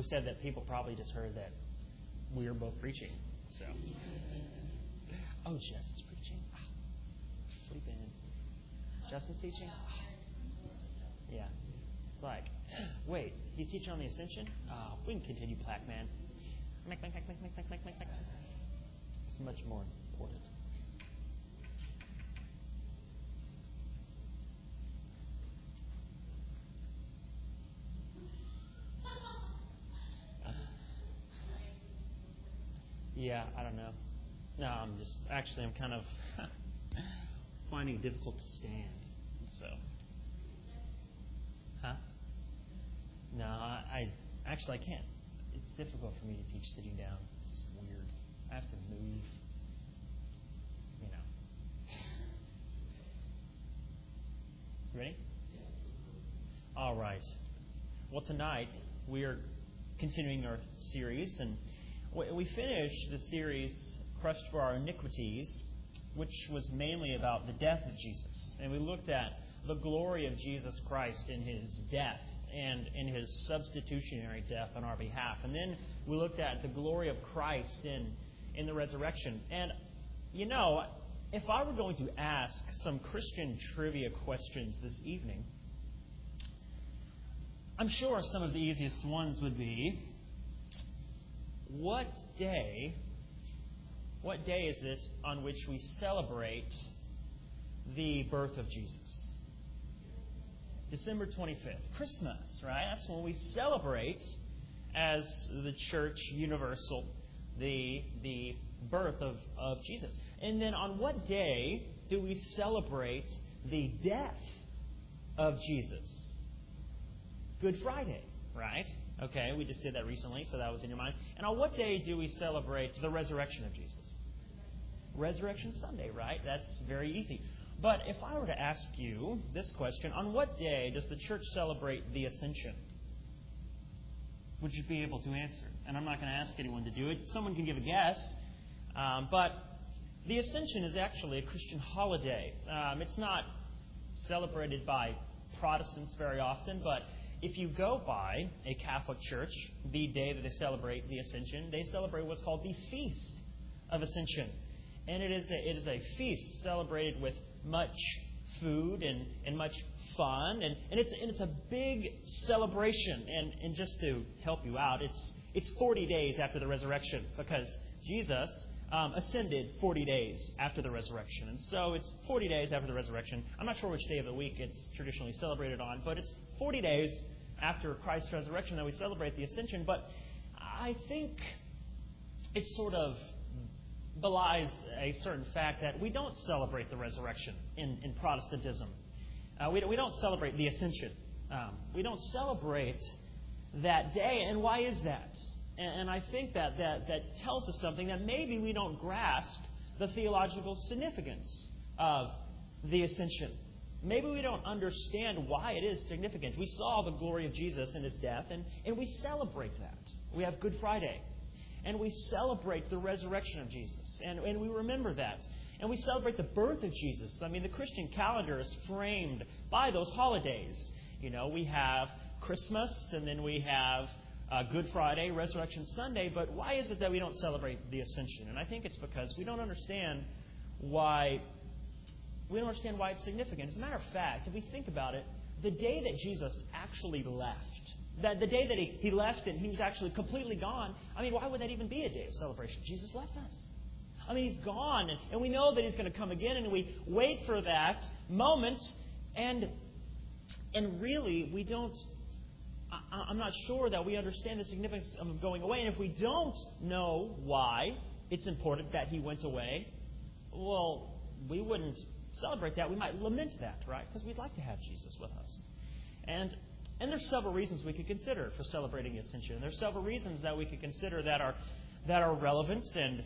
we said that people probably just heard that we were both preaching. So, oh, Jess is preaching. Sleep in. Justin's teaching. Yeah. It's like, wait, he's teaching on the ascension. Oh, we can continue, Plaque Man. It's much more important. Yeah, I don't know. No, I'm just actually I'm kind of finding it difficult to stand. So, huh? No, I, actually I can't. It's difficult for me to teach sitting down. It's weird. I have to move. You know. Ready? All right. Well, tonight we are continuing our series and we finished the series Crushed for Our Iniquities, which was mainly about the death of Jesus. And we looked at the glory of Jesus Christ in his death and in his substitutionary death on our behalf. And then we looked at the glory of Christ in, in the resurrection. And, you know, if I were going to ask some Christian trivia questions this evening, I'm sure some of the easiest ones would be what day what day is it on which we celebrate the birth of Jesus? December 25th, Christmas, right? That's when we celebrate as the church universal the the birth of, of Jesus. And then on what day do we celebrate the death of Jesus? Good Friday, right? Okay, we just did that recently, so that was in your mind. And on what day do we celebrate the resurrection of Jesus? Resurrection Sunday, right? That's very easy. But if I were to ask you this question, on what day does the church celebrate the ascension? Would you be able to answer? And I'm not going to ask anyone to do it. Someone can give a guess. Um, but the ascension is actually a Christian holiday. Um, it's not celebrated by Protestants very often, but if you go by a Catholic church, the day that they celebrate the Ascension, they celebrate what's called the Feast of Ascension. And it is a, it is a feast celebrated with much food and, and much fun. And, and, it's, and it's a big celebration. And, and just to help you out, it's, it's 40 days after the resurrection because Jesus um, ascended 40 days after the resurrection. And so it's 40 days after the resurrection. I'm not sure which day of the week it's traditionally celebrated on, but it's 40 days after Christ's resurrection that we celebrate the ascension. But I think it sort of belies a certain fact that we don't celebrate the resurrection in, in Protestantism. Uh, we, we don't celebrate the ascension. Um, we don't celebrate that day. And why is that? And, and I think that, that that tells us something that maybe we don't grasp the theological significance of the ascension. Maybe we don't understand why it is significant. We saw the glory of Jesus in his death, and, and we celebrate that. We have Good Friday. And we celebrate the resurrection of Jesus. And, and we remember that. And we celebrate the birth of Jesus. I mean, the Christian calendar is framed by those holidays. You know, we have Christmas, and then we have uh, Good Friday, Resurrection Sunday. But why is it that we don't celebrate the ascension? And I think it's because we don't understand why we don't understand why it's significant. As a matter of fact, if we think about it, the day that Jesus actually left, that the day that he, he left and he was actually completely gone, I mean, why would that even be a day of celebration? Jesus left us. I mean, he's gone, and we know that he's going to come again, and we wait for that moment, and and really, we don't. I'm not sure that we understand the significance of him going away, and if we don't know why it's important that he went away, well, we wouldn't celebrate that, we might lament that, right? Because we'd like to have Jesus with us. And and there's several reasons we could consider for celebrating ascension. There's several reasons that we could consider that are that are relevant, and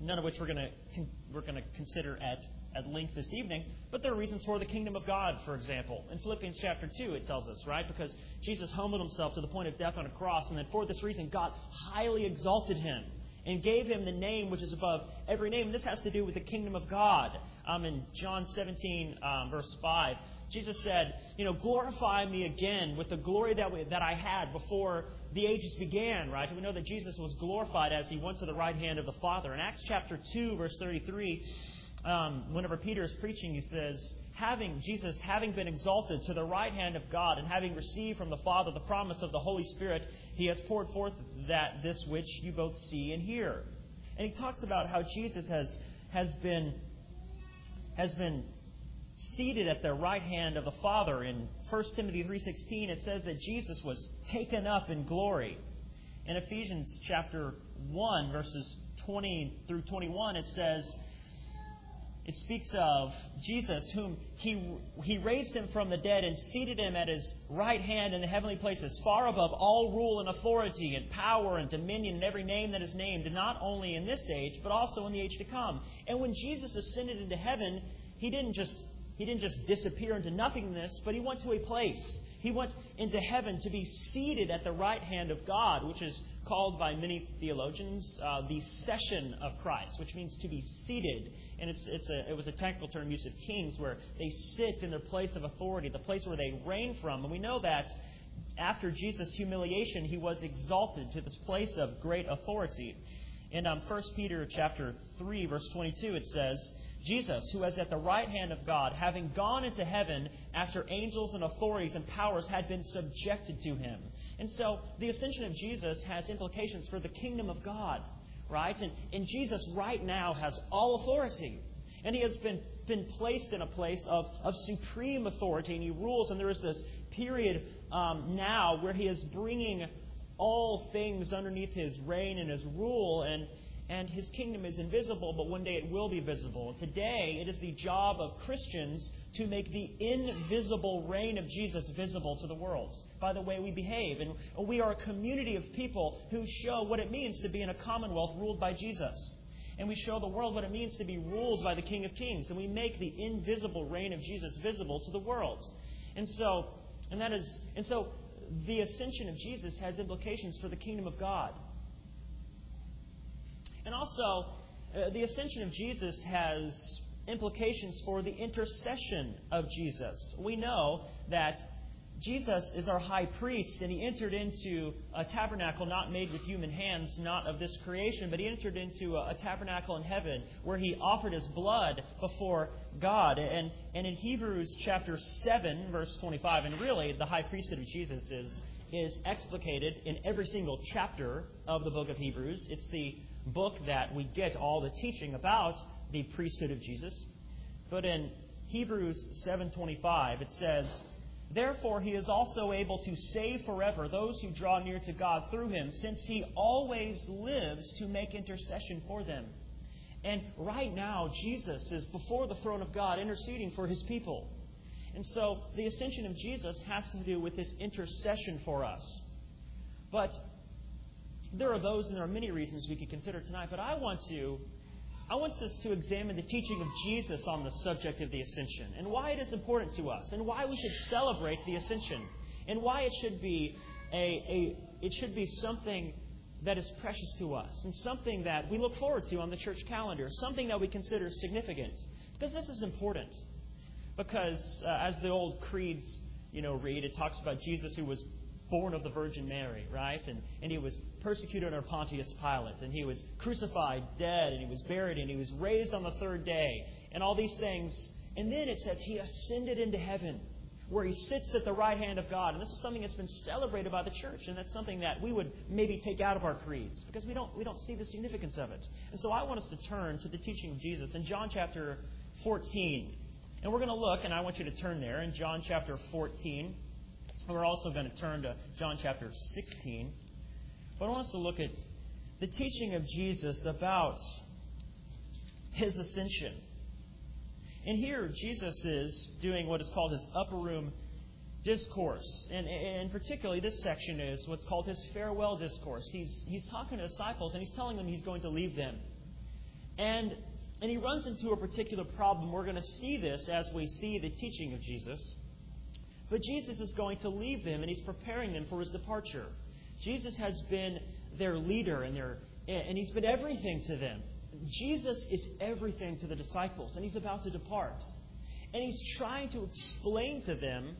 none of which we're to we're to consider at at length this evening. But there are reasons for the kingdom of God, for example. In Philippians chapter 2, it tells us, right? Because Jesus humbled himself to the point of death on a cross, and then for this reason God highly exalted him and gave him the name which is above every name. This has to do with the kingdom of God. Um, in John 17, um, verse 5, Jesus said, You know, glorify me again with the glory that, we, that I had before the ages began, right? We know that Jesus was glorified as he went to the right hand of the Father. In Acts chapter 2, verse 33, um, whenever Peter is preaching, he says, having Jesus having been exalted to the right hand of God and having received from the Father the promise of the Holy Spirit, he has poured forth that this which you both see and hear. And he talks about how Jesus has has been has been seated at the right hand of the Father. In 1 Timothy 3:16 it says that Jesus was taken up in glory. In Ephesians chapter 1 verses 20 through 21 it says it speaks of Jesus, whom he, he raised him from the dead and seated him at his right hand in the heavenly places, far above all rule and authority and power and dominion and every name that is named, and not only in this age, but also in the age to come. And when Jesus ascended into heaven, he didn't just he didn't just disappear into nothingness, but he went to a place. He went into heaven to be seated at the right hand of God, which is called by many theologians uh, the session of Christ, which means to be seated. And it's, it's a, it was a technical term used of kings where they sit in their place of authority, the place where they reign from. And we know that after Jesus' humiliation, he was exalted to this place of great authority. In um, 1 Peter chapter 3, verse 22, it says, Jesus, who is at the right hand of God, having gone into heaven after angels and authorities and powers had been subjected to him. And so the ascension of Jesus has implications for the kingdom of God, right? And, and Jesus right now has all authority. And he has been, been placed in a place of, of supreme authority, and he rules. And there is this period um, now where he is bringing all things underneath his reign and his rule. And and his kingdom is invisible, but one day it will be visible. Today, it is the job of Christians to make the invisible reign of Jesus visible to the world by the way we behave. And we are a community of people who show what it means to be in a commonwealth ruled by Jesus. And we show the world what it means to be ruled by the King of Kings. And we make the invisible reign of Jesus visible to the world. And so, and that is, and so the ascension of Jesus has implications for the kingdom of God. And also, uh, the ascension of Jesus has implications for the intercession of Jesus. We know that Jesus is our high priest, and he entered into a tabernacle not made with human hands, not of this creation, but he entered into a, a tabernacle in heaven where he offered his blood before God. And, and in Hebrews chapter 7, verse 25, and really the high priesthood of Jesus is, is explicated in every single chapter of the book of Hebrews. It's the book that we get all the teaching about the priesthood of Jesus. But in Hebrews 7:25 it says, "Therefore he is also able to save forever those who draw near to God through him, since he always lives to make intercession for them." And right now Jesus is before the throne of God interceding for his people. And so the ascension of Jesus has to do with his intercession for us. But there are those, and there are many reasons we could consider tonight, but I want to. I want us to examine the teaching of Jesus on the subject of the ascension and why it is important to us and why we should celebrate the ascension and why it should be a, a it should be something that is precious to us and something that we look forward to on the church calendar, something that we consider significant. Because this is important. Because uh, as the old creeds, you know, read, it talks about Jesus who was born of the Virgin Mary, right? And, and he was persecuted under Pontius Pilate, and he was crucified, dead, and he was buried, and he was raised on the third day, and all these things. And then it says he ascended into heaven, where he sits at the right hand of God. And this is something that's been celebrated by the church, and that's something that we would maybe take out of our creeds because we don't, we don't see the significance of it. And so I want us to turn to the teaching of Jesus in John chapter 14. And we're going to look, and I want you to turn there in John chapter 14. We're also going to turn to John chapter 16. But I want us to look at the teaching of Jesus about his ascension. And here, Jesus is doing what is called his upper room discourse. And, and particularly, this section is what's called his farewell discourse. He's, he's talking to disciples and he's telling them he's going to leave them. And, and he runs into a particular problem. We're going to see this as we see the teaching of Jesus. But Jesus is going to leave them and he's preparing them for his departure. Jesus has been their leader and, their, and he's been everything to them. Jesus is everything to the disciples and he's about to depart. And he's trying to explain to them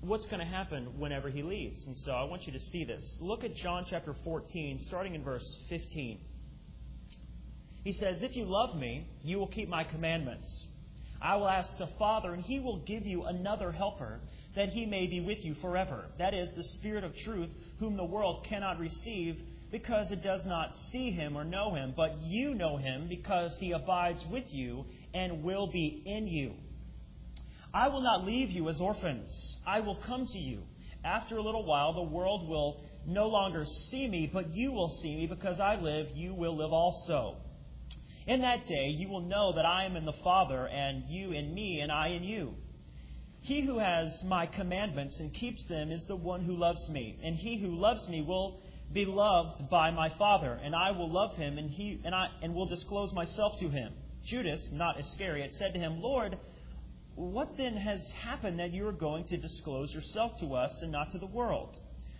what's going to happen whenever he leaves. And so I want you to see this. Look at John chapter 14, starting in verse 15. He says, If you love me, you will keep my commandments. I will ask the Father, and he will give you another helper, that he may be with you forever. That is, the Spirit of truth, whom the world cannot receive, because it does not see him or know him. But you know him, because he abides with you and will be in you. I will not leave you as orphans. I will come to you. After a little while, the world will no longer see me, but you will see me, because I live, you will live also. In that day, you will know that I am in the Father, and you in me, and I in you. He who has my commandments and keeps them is the one who loves me, and he who loves me will be loved by my Father, and I will love him, and he and I and will disclose myself to him. Judas, not Iscariot, said to him, Lord, what then has happened that you are going to disclose yourself to us and not to the world?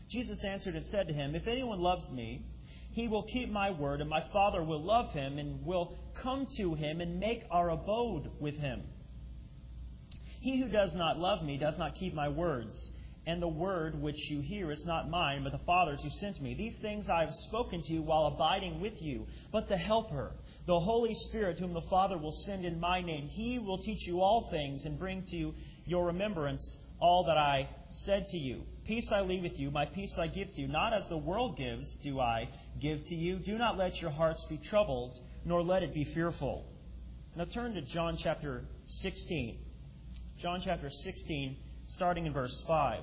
Jesus answered and said to him, If anyone loves me, he will keep my word, and my Father will love him and will come to him and make our abode with him. He who does not love me does not keep my words, and the word which you hear is not mine, but the Father's who sent me. These things I have spoken to you while abiding with you. But the Helper, the Holy Spirit, whom the Father will send in my name, he will teach you all things and bring to your remembrance all that I said to you. Peace I leave with you, my peace I give to you. Not as the world gives, do I give to you. Do not let your hearts be troubled, nor let it be fearful. Now turn to John chapter 16. John chapter 16, starting in verse 5.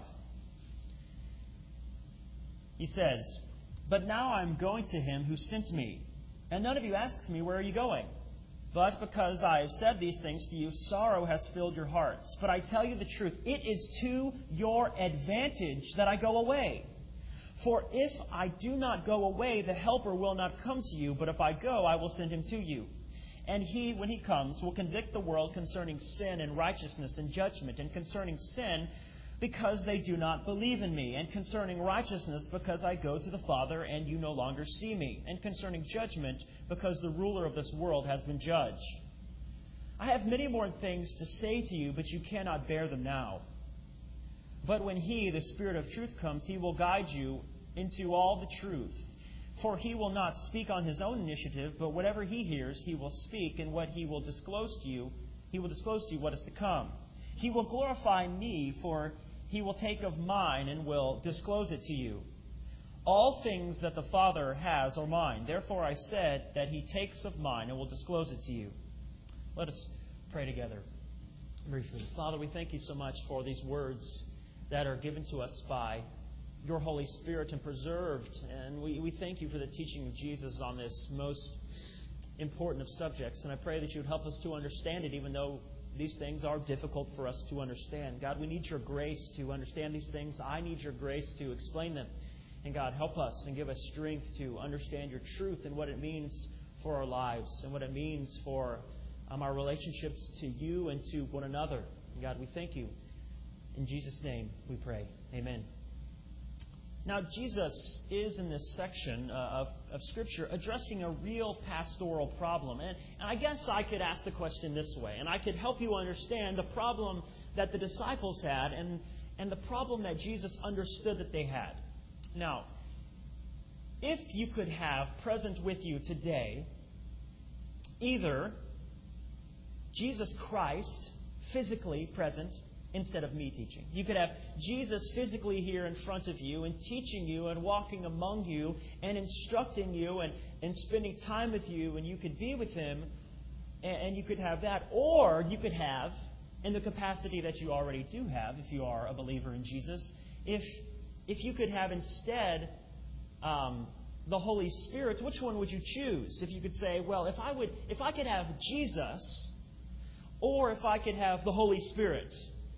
He says, But now I am going to him who sent me, and none of you asks me, Where are you going? But because I have said these things to you, sorrow has filled your hearts. But I tell you the truth, it is to your advantage that I go away. For if I do not go away, the Helper will not come to you, but if I go, I will send him to you. And he, when he comes, will convict the world concerning sin and righteousness and judgment, and concerning sin, because they do not believe in me, and concerning righteousness, because I go to the Father, and you no longer see me, and concerning judgment, because the ruler of this world has been judged. I have many more things to say to you, but you cannot bear them now. But when He, the Spirit of truth, comes, He will guide you into all the truth. For He will not speak on His own initiative, but whatever He hears, He will speak, and what He will disclose to you, He will disclose to you what is to come. He will glorify me, for He will take of mine and will disclose it to you. All things that the Father has are mine. Therefore I said that He takes of mine and will disclose it to you. Let us pray together briefly. Father, we thank you so much for these words that are given to us by your Holy Spirit and preserved. And we, we thank you for the teaching of Jesus on this most important of subjects. And I pray that you would help us to understand it, even though these things are difficult for us to understand. God, we need your grace to understand these things. I need your grace to explain them. And God, help us and give us strength to understand your truth and what it means for our lives and what it means for um, our relationships to you and to one another. And God, we thank you. In Jesus' name we pray. Amen. Now, Jesus is in this section uh, of, of Scripture addressing a real pastoral problem. And, and I guess I could ask the question this way, and I could help you understand the problem that the disciples had and, and the problem that Jesus understood that they had. Now, if you could have present with you today either Jesus Christ physically present instead of me teaching. You could have Jesus physically here in front of you and teaching you and walking among you and instructing you and, and spending time with you, and you could be with him, and, and you could have that. Or you could have, in the capacity that you already do have if you are a believer in Jesus, if, if you could have instead um, the Holy Spirit, which one would you choose? If you could say, well, if I would, if I could have Jesus, or if I could have the Holy Spirit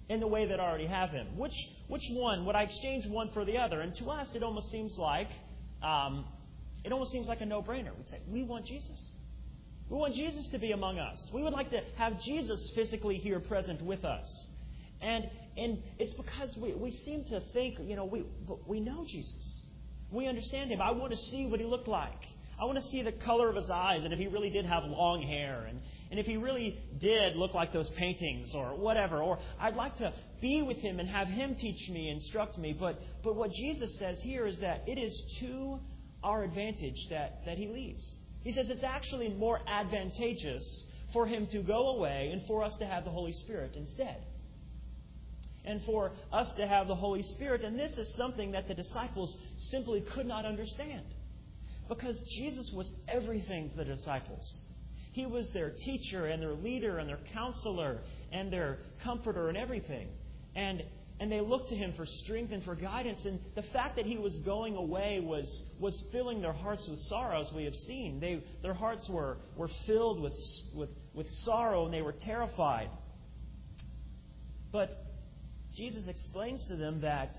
in the way that already have Him. Which, which one? Would I exchange one for the other? And to us, it almost seems like um, it almost seems like a no-brainer. We'd say, we want Jesus. We want Jesus to be among us. We would like to have Jesus physically here present with us. And, and it's because we, we seem to think, you know, we, we know Jesus. We understand Him. I want to see what He looked like. I want to see the color of his eyes and if he really did have long hair and, and if he really did look like those paintings or whatever. Or I'd like to be with him and have him teach me, instruct me. But, but what Jesus says here is that it is to our advantage that, that he leaves. He says it's actually more advantageous for him to go away and for us to have the Holy Spirit instead. And for us to have the Holy Spirit. And this is something that the disciples simply could not understand. Because Jesus was everything to the disciples. He was their teacher and their leader and their counselor and their comforter and everything. And and they looked to him for strength and for guidance. And the fact that he was going away was, was filling their hearts with sorrow, as we have seen. They, their hearts were, were filled with, with, with sorrow and they were terrified. But Jesus explains to them that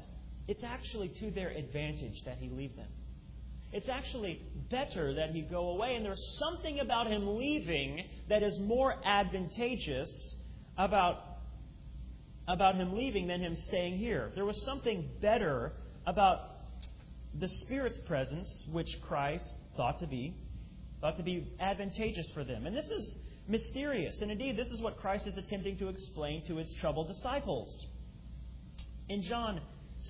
it's actually to their advantage that he leave them. It's actually better that he go away, and there's something about him leaving that is more advantageous about about him leaving than him staying here. There was something better about the Spirit's presence, which Christ thought to be thought to be advantageous for them. And this is mysterious. And indeed, this is what Christ is attempting to explain to his troubled disciples. In John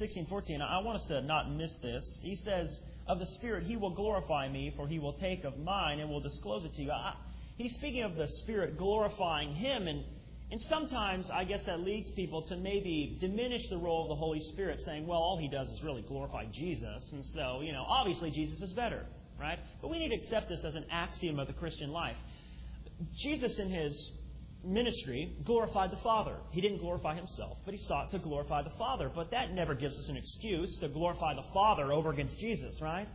16:14, I want us to not miss this. He says, "Of the Spirit he will glorify me, for he will take of mine and will disclose it to you." I, he's speaking of the Spirit glorifying him and and sometimes I guess that leads people to maybe diminish the role of the Holy Spirit, saying, well, all he does is really glorify Jesus. And so, you know, obviously Jesus is better, right? But we need to accept this as an axiom of the Christian life. Jesus, in his ministry, glorified the Father. He didn't glorify himself, but he sought to glorify the Father. But that never gives us an excuse to glorify the Father over against Jesus, right?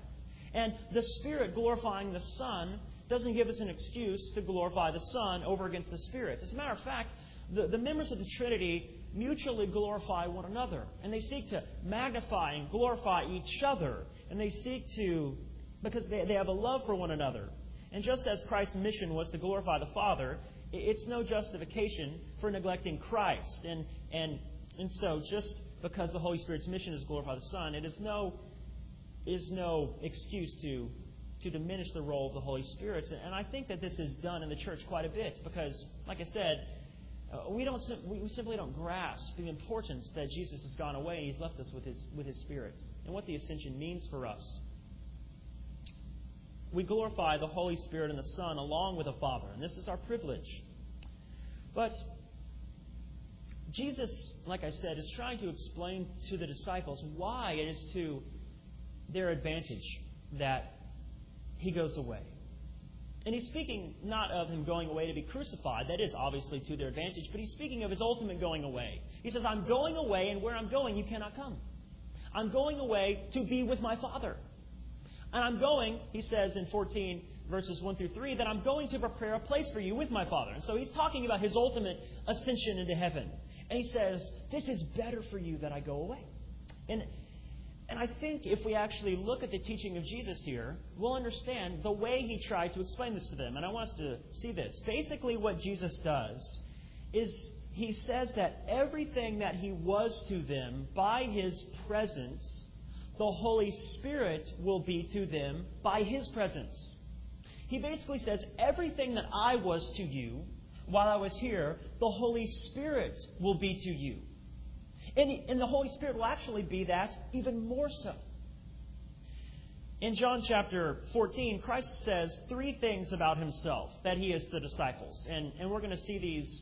And the Spirit glorifying the Son doesn't give us an excuse to glorify the Son over against the Spirit. As a matter of fact, the, the members of the Trinity mutually glorify one another. And they seek to magnify and glorify each other. And they seek to, because they, they have a love for one another. And just as Christ's mission was to glorify the Father, it's no justification for neglecting Christ. And, and, and so, just because the Holy Spirit's mission is to glorify the Son, it is no, is no excuse to, to diminish the role of the Holy Spirit. And I think that this is done in the church quite a bit because, like I said, uh, we, don't, we simply don't grasp the importance that Jesus has gone away and He's left us with His, with his Spirit and what the ascension means for us. We glorify the Holy Spirit and the Son along with the Father, and this is our privilege. But Jesus, like I said, is trying to explain to the disciples why it is to their advantage that He goes away. And he's speaking not of him going away to be crucified. That is obviously to their advantage. But he's speaking of his ultimate going away. He says, I'm going away, and where I'm going, you cannot come. I'm going away to be with my Father. And I'm going, he says in 14 verses 1 through 3, that I'm going to prepare a place for you with my Father. And so he's talking about his ultimate ascension into heaven. And he says, This is better for you that I go away. And and I think if we actually look at the teaching of Jesus here, we'll understand the way he tried to explain this to them. And I want us to see this. Basically, what Jesus does is he says that everything that he was to them by his presence, the Holy Spirit will be to them by his presence. He basically says, everything that I was to you while I was here, the Holy Spirit will be to you. And, and the Holy Spirit will actually be that even more so. In John chapter 14, Christ says three things about himself that he is the disciples. And, and we're going to see these.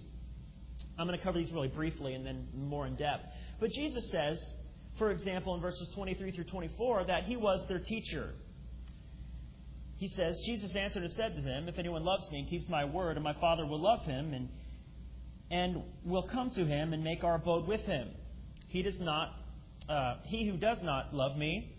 I'm going to cover these really briefly and then more in depth. But Jesus says, for example, in verses 23 through 24, that he was their teacher. He says, Jesus answered and said to them, If anyone loves me and keeps my word, and my Father will love him, and, and will come to him and make our abode with him. He does not, uh, he who does not love me,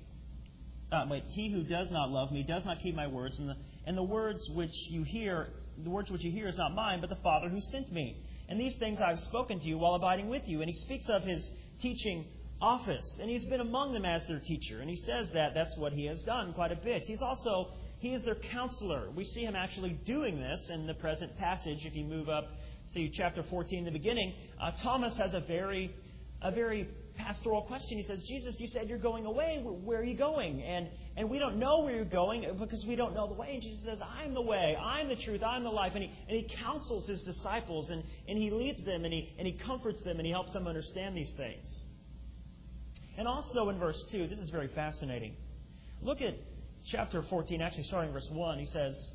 uh, wait, he who does not love me does not keep my words, and the, and the words which you hear, the words which you hear is not mine, but the Father who sent me. And these things I have spoken to you while abiding with you. And he speaks of his teaching office, and he's been among them as their teacher. And he says that that's what he has done quite a bit. He's also he is their counselor. We see him actually doing this in the present passage. If you move up to chapter 14, the beginning, uh, Thomas has a very a very pastoral question. He says, Jesus, you said you're going away. Where are you going? And, and we don't know where you're going because we don't know the way. And Jesus says, I'm the way, I'm the truth, I'm the life. And he, and he counsels his disciples and, and he leads them and he, and he comforts them and he helps them understand these things. And also in verse 2, this is very fascinating. Look at chapter 14, actually starting verse 1. He says,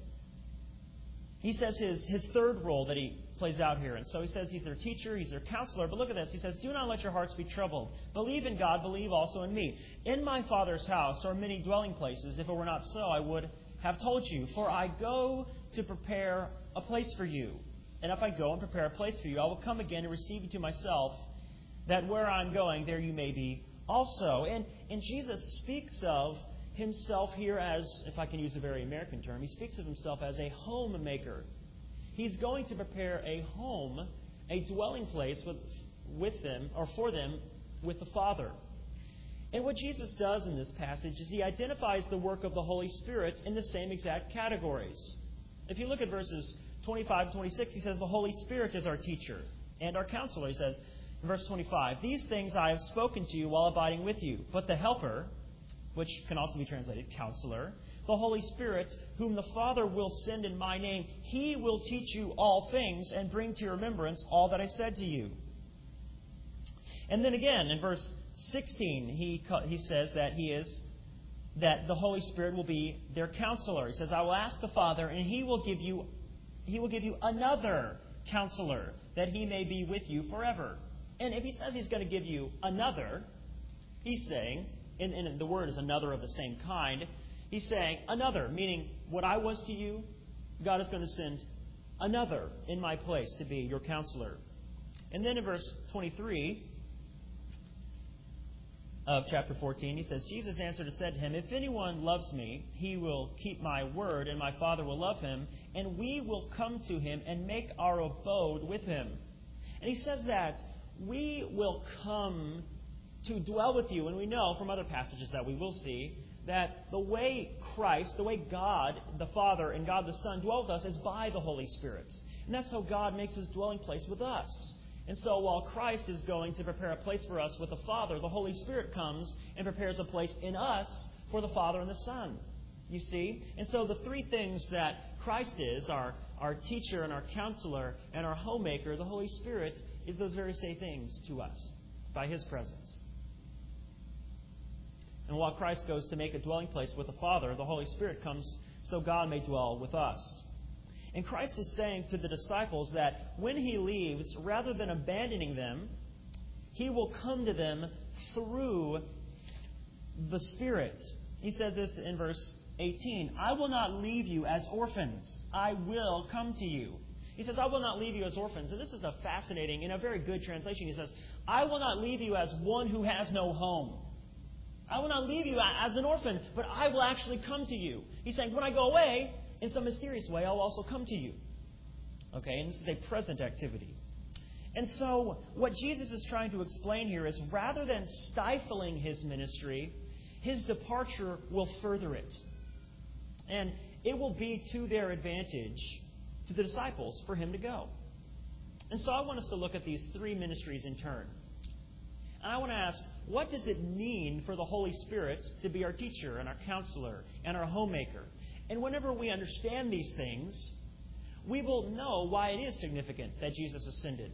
he says his, his third role that he plays out here. And so he says he's their teacher, he's their counselor. But look at this. He says, Do not let your hearts be troubled. Believe in God, believe also in me. In my Father's house are many dwelling places. If it were not so, I would have told you. For I go to prepare a place for you. And if I go and prepare a place for you, I will come again and receive you to myself, that where I'm going, there you may be also. And, and Jesus speaks of himself here as, if I can use a very American term, he speaks of himself as a homemaker. He's going to prepare a home, a dwelling place with, with them, or for them, with the Father. And what Jesus does in this passage is he identifies the work of the Holy Spirit in the same exact categories. If you look at verses 25 and 26, he says, The Holy Spirit is our teacher and our counselor. He says, verse 25, These things I have spoken to you while abiding with you, but the Helper, which can also be translated counselor, the Holy Spirit, whom the Father will send in my name. He will teach you all things and bring to your remembrance all that I said to you. And then again, in verse 16, he, he says that he is that the Holy Spirit will be their counselor. He says, I will ask the Father, and he will give you he will give you another counselor, that he may be with you forever. And if he says he's going to give you another, he's saying, and, and the word is another of the same kind, He's saying, another, meaning what I was to you, God is going to send another in my place to be your counselor. And then in verse 23 of chapter 14, he says, Jesus answered and said to him, If anyone loves me, he will keep my word, and my Father will love him, and we will come to him and make our abode with him. And he says that we will come to dwell with you. And we know from other passages that we will see that the way Christ, the way God the Father and God the Son dwell with us is by the Holy Spirit. And that's how God makes his dwelling place with us. And so while Christ is going to prepare a place for us with the Father, the Holy Spirit comes and prepares a place in us for the Father and the Son. You see? And so the three things that Christ is, our, our teacher and our counselor and our homemaker, the Holy Spirit, is those very same things to us by his presence. And while Christ goes to make a dwelling place with the Father, the Holy Spirit comes so God may dwell with us. And Christ is saying to the disciples that when he leaves, rather than abandoning them, he will come to them through the Spirit. He says this in verse 18 I will not leave you as orphans, I will come to you. He says, I will not leave you as orphans. And this is a fascinating, in a very good translation. He says, I will not leave you as one who has no home. I will not leave you as an orphan, but I will actually come to you. He's saying, when I go away, in some mysterious way, I'll also come to you. Okay, and this is a present activity. And so, what Jesus is trying to explain here is rather than stifling his ministry, his departure will further it. And it will be to their advantage, to the disciples, for him to go. And so, I want us to look at these three ministries in turn. And I want to ask, what does it mean for the Holy Spirit to be our teacher and our counselor and our homemaker? And whenever we understand these things, we will know why it is significant that Jesus ascended.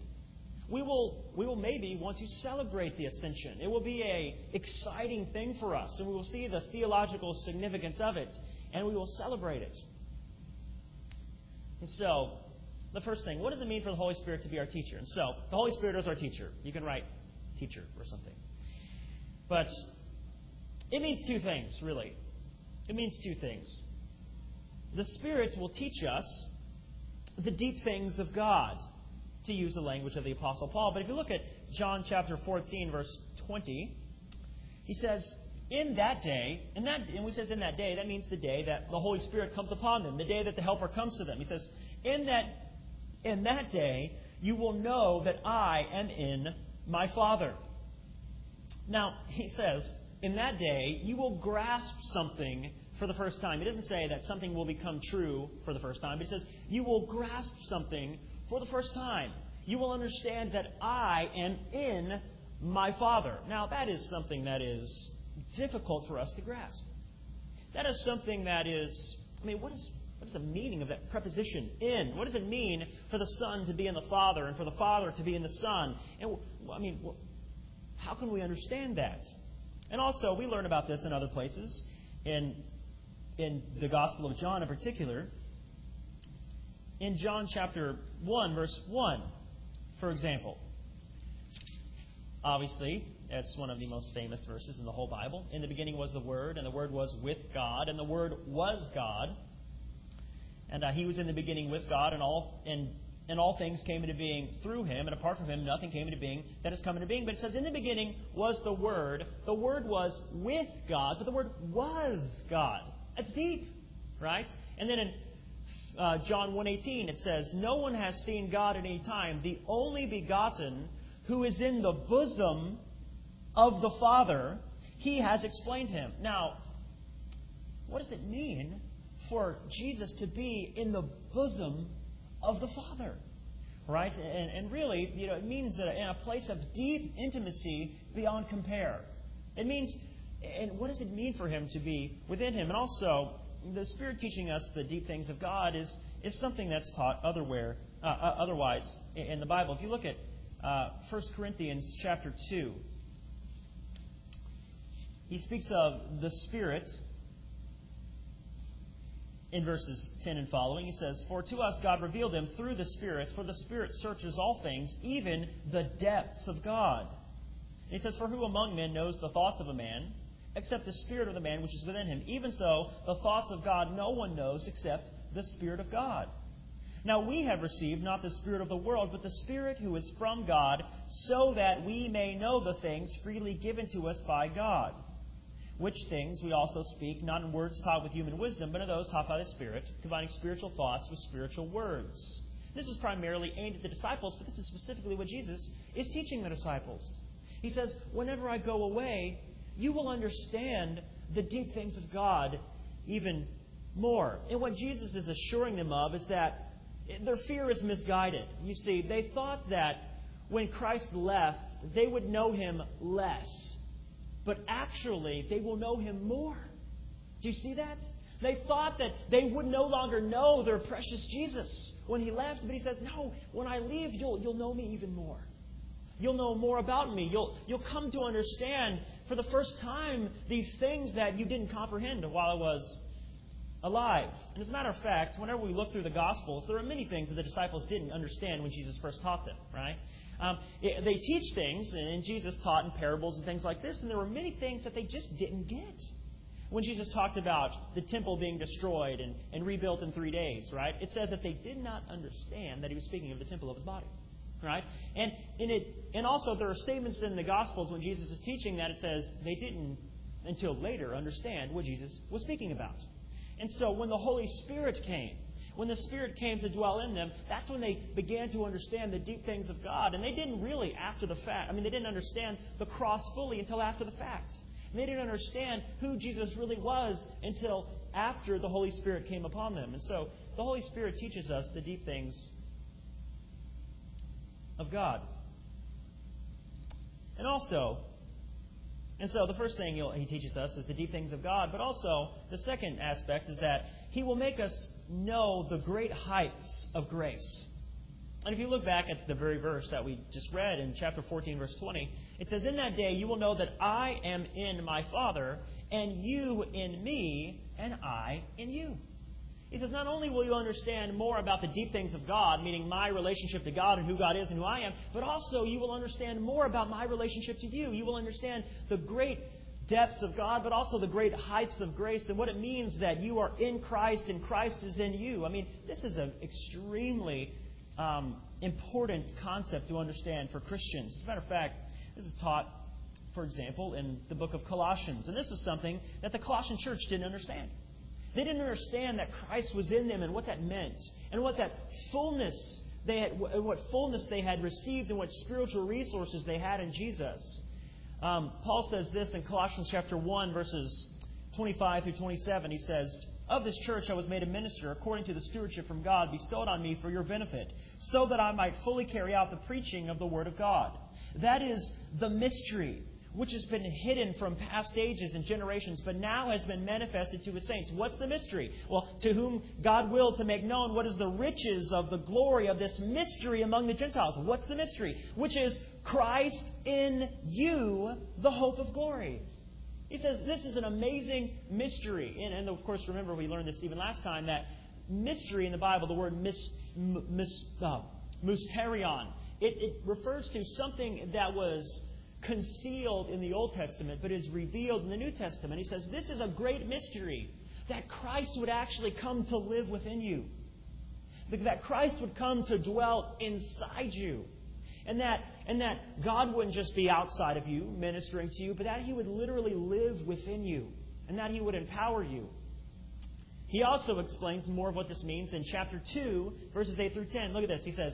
We will, we will maybe want to celebrate the ascension. It will be a exciting thing for us, and we will see the theological significance of it, and we will celebrate it. And so, the first thing, what does it mean for the Holy Spirit to be our teacher? And so, the Holy Spirit is our teacher. You can write teacher or something. But it means two things, really. It means two things. The Spirit will teach us the deep things of God, to use the language of the Apostle Paul. But if you look at John chapter 14, verse 20, he says, in that day, and that and we says in that day, that means the day that the Holy Spirit comes upon them, the day that the helper comes to them. He says, In that in that day you will know that I am in my Father. Now, he says, in that day, you will grasp something for the first time. He doesn't say that something will become true for the first time, he says, you will grasp something for the first time. You will understand that I am in my Father. Now, that is something that is difficult for us to grasp. That is something that is, I mean, what is, what is the meaning of that preposition, in? What does it mean for the Son to be in the Father and for the Father to be in the Son? And, I mean, how can we understand that? And also, we learn about this in other places, in, in the Gospel of John in particular. In John chapter 1, verse 1, for example. Obviously, it's one of the most famous verses in the whole Bible. In the beginning was the Word, and the Word was with God, and the Word was God. And uh, He was in the beginning with God, and all and and all things came into being through him, and apart from him, nothing came into being that has come into being. But it says, In the beginning was the Word. The Word was with God, but the Word was God. That's deep, right? And then in uh, John 1.18, it says, No one has seen God at any time. The only begotten who is in the bosom of the Father, he has explained him. Now, what does it mean for Jesus to be in the bosom of the Father? Right? And, and really, you know, it means that in a place of deep intimacy beyond compare. It means, and what does it mean for him to be within him? And also, the Spirit teaching us the deep things of God is, is something that's taught otherwhere, uh, uh otherwise in the Bible. If you look at uh, 1 Corinthians chapter 2, he speaks of the Spirit in verses 10 and following. He says, For to us God revealed them through the Spirit, for the Spirit searches all things, even the depths of God. And he says, For who among men knows the thoughts of a man, except the Spirit of the man which is within him? Even so, the thoughts of God no one knows except the Spirit of God. Now we have received not the Spirit of the world, but the Spirit who is from God, so that we may know the things freely given to us by God which things we also speak, not in words taught with human wisdom, but in those taught by the Spirit, combining spiritual thoughts with spiritual words. This is primarily aimed at the disciples, but this is specifically what Jesus is teaching the disciples. He says, Whenever I go away, you will understand the deep things of God even more. And what Jesus is assuring them of is that their fear is misguided. You see, they thought that when Christ left, they would know him less but actually they will know him more. Do you see that? They thought that they would no longer know their precious Jesus when he left, but he says, No, when I leave, you'll, you'll know me even more. You'll know more about me. You'll, you'll come to understand for the first time these things that you didn't comprehend while I was alive. And as a matter of fact, whenever we look through the Gospels, there are many things that the disciples didn't understand when Jesus first taught them, right? Um, it, they teach things, and Jesus taught in parables and things like this, and there were many things that they just didn't get. When Jesus talked about the temple being destroyed and, and rebuilt in three days, right? It says that they did not understand that he was speaking of the temple of his body. Right? And in it and also there are statements in the Gospels when Jesus is teaching that it says they didn't until later understand what Jesus was speaking about. And so when the Holy Spirit came, when the Spirit came to dwell in them, that's when they began to understand the deep things of God. And they didn't really after the fact. I mean, they didn't understand the cross fully until after the fact. And they didn't understand who Jesus really was until after the Holy Spirit came upon them. And so the Holy Spirit teaches us the deep things of God. And also, and so the first thing he teaches us is the deep things of God, but also the second aspect is that he will make us know the great heights of grace. And if you look back at the very verse that we just read in chapter 14, verse 20, it says, In that day you will know that I am in my Father, and you in me, and I in you. He says, Not only will you understand more about the deep things of God, meaning my relationship to God and who God is and who I am, but also you will understand more about my relationship to you. You will understand the great depths of God, but also the great heights of grace and what it means that you are in Christ and Christ is in you. I mean, this is an extremely um, important concept to understand for Christians. As a matter of fact, this is taught, for example, in the book of Colossians. And this is something that the Colossian church didn't understand. They didn't understand that Christ was in them and what that meant and what that fullness they had, what fullness they had received and what spiritual resources they had in Jesus. Um, Paul says this in Colossians chapter 1, verses 25 through 27. He says, Of this church I was made a minister according to the stewardship from God bestowed on me for your benefit, so that I might fully carry out the preaching of the Word of God. That is the mystery which has been hidden from past ages and generations, but now has been manifested to his saints. What's the mystery? Well, to whom God willed to make known what is the riches of the glory of this mystery among the Gentiles. What's the mystery? Which is Christ in you, the hope of glory. He says this is an amazing mystery. And, and of course, remember, we learned this even last time that mystery in the Bible, the word mis, mis, uh, mysterion, it, it refers to something that was concealed in the Old Testament, but is revealed in the New Testament. He says, This is a great mystery that Christ would actually come to live within you, that Christ would come to dwell inside you. And that, and that God wouldn't just be outside of you, ministering to you, but that He would literally live within you, and that He would empower you. He also explains more of what this means in chapter 2, verses 8 through 10. Look at this. He says,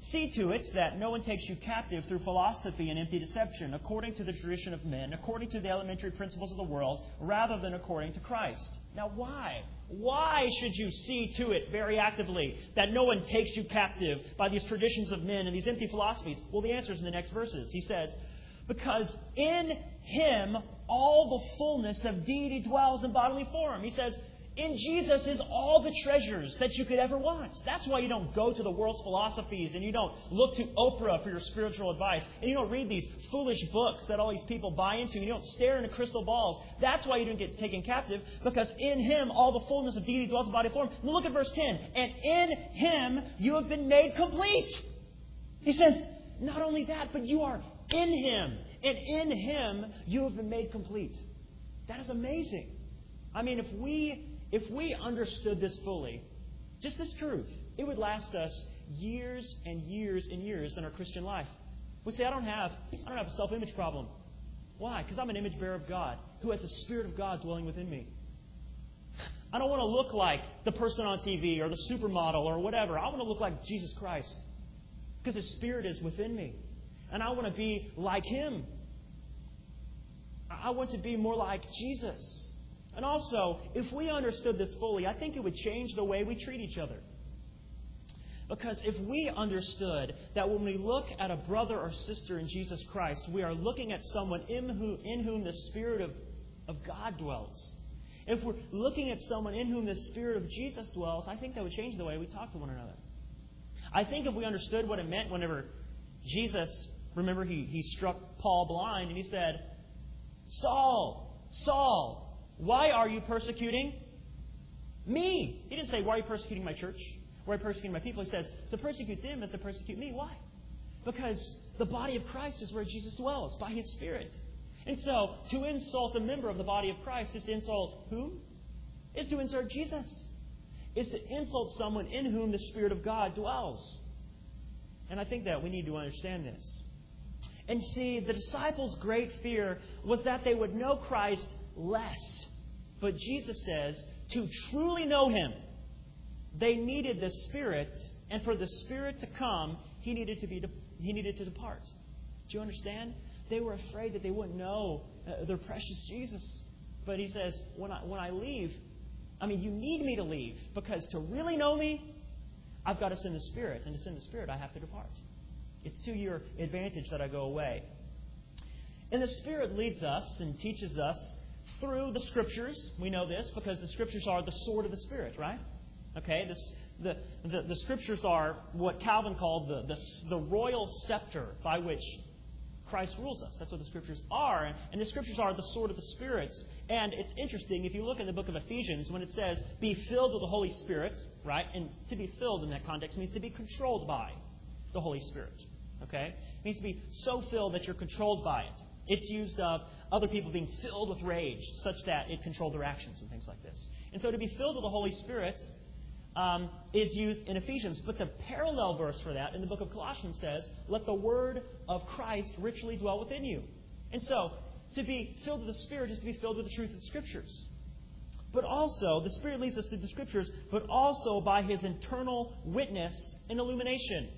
See to it that no one takes you captive through philosophy and empty deception, according to the tradition of men, according to the elementary principles of the world, rather than according to Christ. Now, why? Why should you see to it very actively that no one takes you captive by these traditions of men and these empty philosophies? Well, the answer is in the next verses. He says, Because in him all the fullness of deity dwells in bodily form. He says, in Jesus is all the treasures that you could ever want. That's why you don't go to the world's philosophies and you don't look to Oprah for your spiritual advice and you don't read these foolish books that all these people buy into and you don't stare into crystal balls. That's why you don't get taken captive because in Him all the fullness of deity dwells in body form. Look at verse 10. And in Him you have been made complete. He says, not only that, but you are in Him. And in Him you have been made complete. That is amazing. I mean, if we if we understood this fully, just this truth, it would last us years and years and years in our Christian life. We say, I don't have, I don't have a self-image problem. Why? Because I'm an image bearer of God who has the Spirit of God dwelling within me. I don't want to look like the person on TV or the supermodel or whatever. I want to look like Jesus Christ because His Spirit is within me. And I want to be like Him. I want to be more like Jesus. And also, if we understood this fully, I think it would change the way we treat each other. Because if we understood that when we look at a brother or sister in Jesus Christ, we are looking at someone in whom, in whom the Spirit of, of God dwells. If we're looking at someone in whom the Spirit of Jesus dwells, I think that would change the way we talk to one another. I think if we understood what it meant whenever Jesus, remember, he, he struck Paul blind and he said, Saul, Saul, why are you persecuting me? He didn't say, Why are you persecuting my church? Why are you persecuting my people? He says, To persecute them is to persecute me. Why? Because the body of Christ is where Jesus dwells, by his Spirit. And so, to insult a member of the body of Christ is to insult whom? Is to insult Jesus. Is to insult someone in whom the Spirit of God dwells. And I think that we need to understand this. And see, the disciples' great fear was that they would know Christ less. But Jesus says to truly know Him, they needed the Spirit, and for the Spirit to come, He needed to be He needed to depart. Do you understand? They were afraid that they wouldn't know uh, their precious Jesus. But He says, when I when I leave, I mean, you need me to leave because to really know me, I've got to send the Spirit, and to send the Spirit, I have to depart. It's to your advantage that I go away. And the Spirit leads us and teaches us through the Scriptures. We know this because the Scriptures are the sword of the Spirit, right? Okay, this, the, the, the Scriptures are what Calvin called the, the, the royal scepter by which Christ rules us. That's what the Scriptures are. And the Scriptures are the sword of the Spirits. And it's interesting, if you look in the book of Ephesians, when it says, be filled with the Holy Spirit, right? And to be filled in that context means to be controlled by the Holy Spirit. Okay? It means to be so filled that you're controlled by it. It's used of other people being filled with rage, such that it controlled their actions and things like this. And so to be filled with the Holy Spirit um, is used in Ephesians. But the parallel verse for that in the book of Colossians says, Let the word of Christ richly dwell within you. And so, to be filled with the Spirit is to be filled with the truth of the Scriptures. But also, the Spirit leads us to the Scriptures, but also by His internal witness and illumination.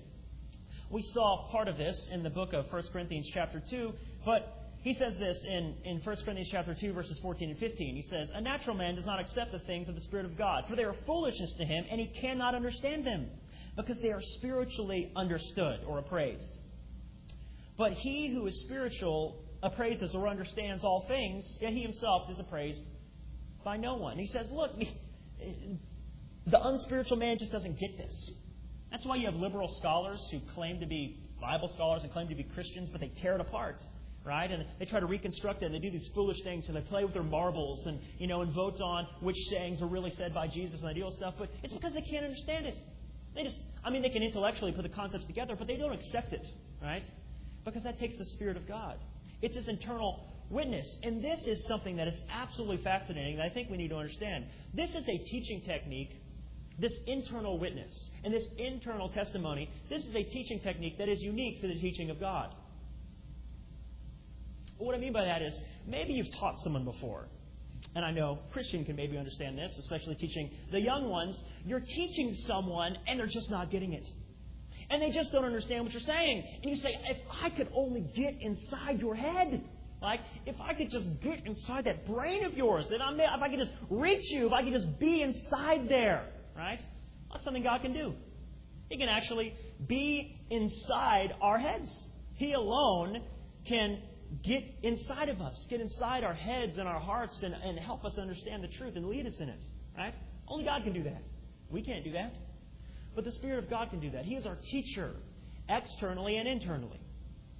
We saw part of this in the book of 1 Corinthians chapter 2, but he says this in, in 1 Corinthians chapter 2, verses 14 and 15. He says, A natural man does not accept the things of the Spirit of God, for they are foolishness to him, and he cannot understand them, because they are spiritually understood or appraised. But he who is spiritual appraises or understands all things, yet he himself is appraised by no one. He says, Look, the unspiritual man just doesn't get this. That's why you have liberal scholars who claim to be Bible scholars and claim to be Christians, but they tear it apart right? And they try to reconstruct it, and they do these foolish things, and they play with their marbles, and you know, and vote on which sayings are really said by Jesus and that deal stuff. But it's because they can't understand it. They just, I mean, they can intellectually put the concepts together, but they don't accept it, right? Because that takes the Spirit of God. It's His internal witness. And this is something that is absolutely fascinating that I think we need to understand. This is a teaching technique, this internal witness and this internal testimony. This is a teaching technique that is unique to the teaching of God. What I mean by that is maybe you've taught someone before. And I know Christian can maybe understand this, especially teaching the young ones. You're teaching someone and they're just not getting it. And they just don't understand what you're saying. And you say, if I could only get inside your head, like if I could just get inside that brain of yours, that I'm there, if I could just reach you, if I could just be inside there, right? That's something God can do. He can actually be inside our heads. He alone can get inside of us, get inside our heads and our hearts, and, and help us understand the truth and lead us in it. Right? Only God can do that. We can't do that. But the Spirit of God can do that. He is our teacher, externally and internally.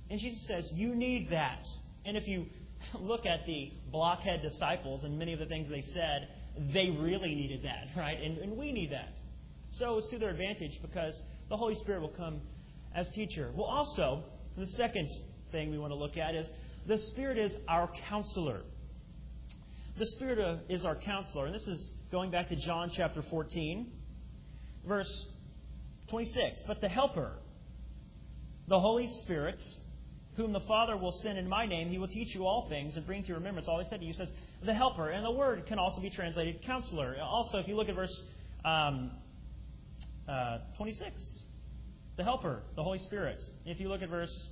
And Jesus says, You need that. And if you look at the blockhead disciples and many of the things they said, they really needed that, right? And, and we need that. So it's to their advantage because the Holy Spirit will come as teacher. Well, also, the second thing we want to look at is the Spirit is our counselor. The Spirit is our counselor. And this is going back to John chapter 14, verse 26. But the Helper, the Holy Spirit, whom the Father will send in my name, he will teach you all things and bring to your remembrance all he said to you. Says, the Helper. And the word can also be translated counselor. Also, if you look at verse um, uh, 26, the Helper, the Holy Spirit. If you look at verse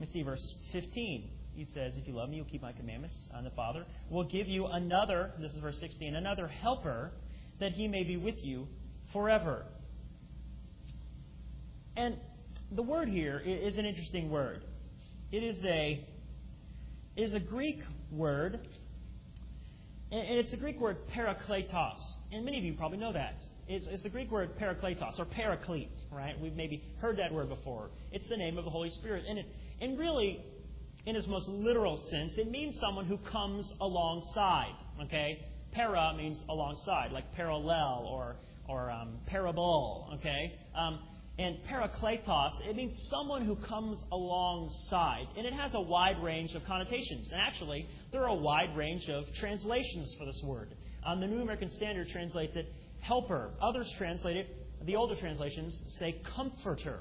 let me see, verse 15. He says, If you love me, you'll keep my commandments. I'm the Father. Will give you another, this is verse 16, another helper that he may be with you forever. And the word here is an interesting word. It is a, it is a Greek word, and it's the Greek word parakletos. And many of you probably know that. It's, it's the Greek word parakletos, or paraclete, right? We've maybe heard that word before. It's the name of the Holy Spirit. And it, and really, in its most literal sense, it means someone who comes alongside. Okay? Para means alongside, like parallel or, or um, parable. Okay? Um, and parakletos, it means someone who comes alongside. And it has a wide range of connotations. And actually, there are a wide range of translations for this word. Um, the New American Standard translates it helper. Others translate it, the older translations say comforter.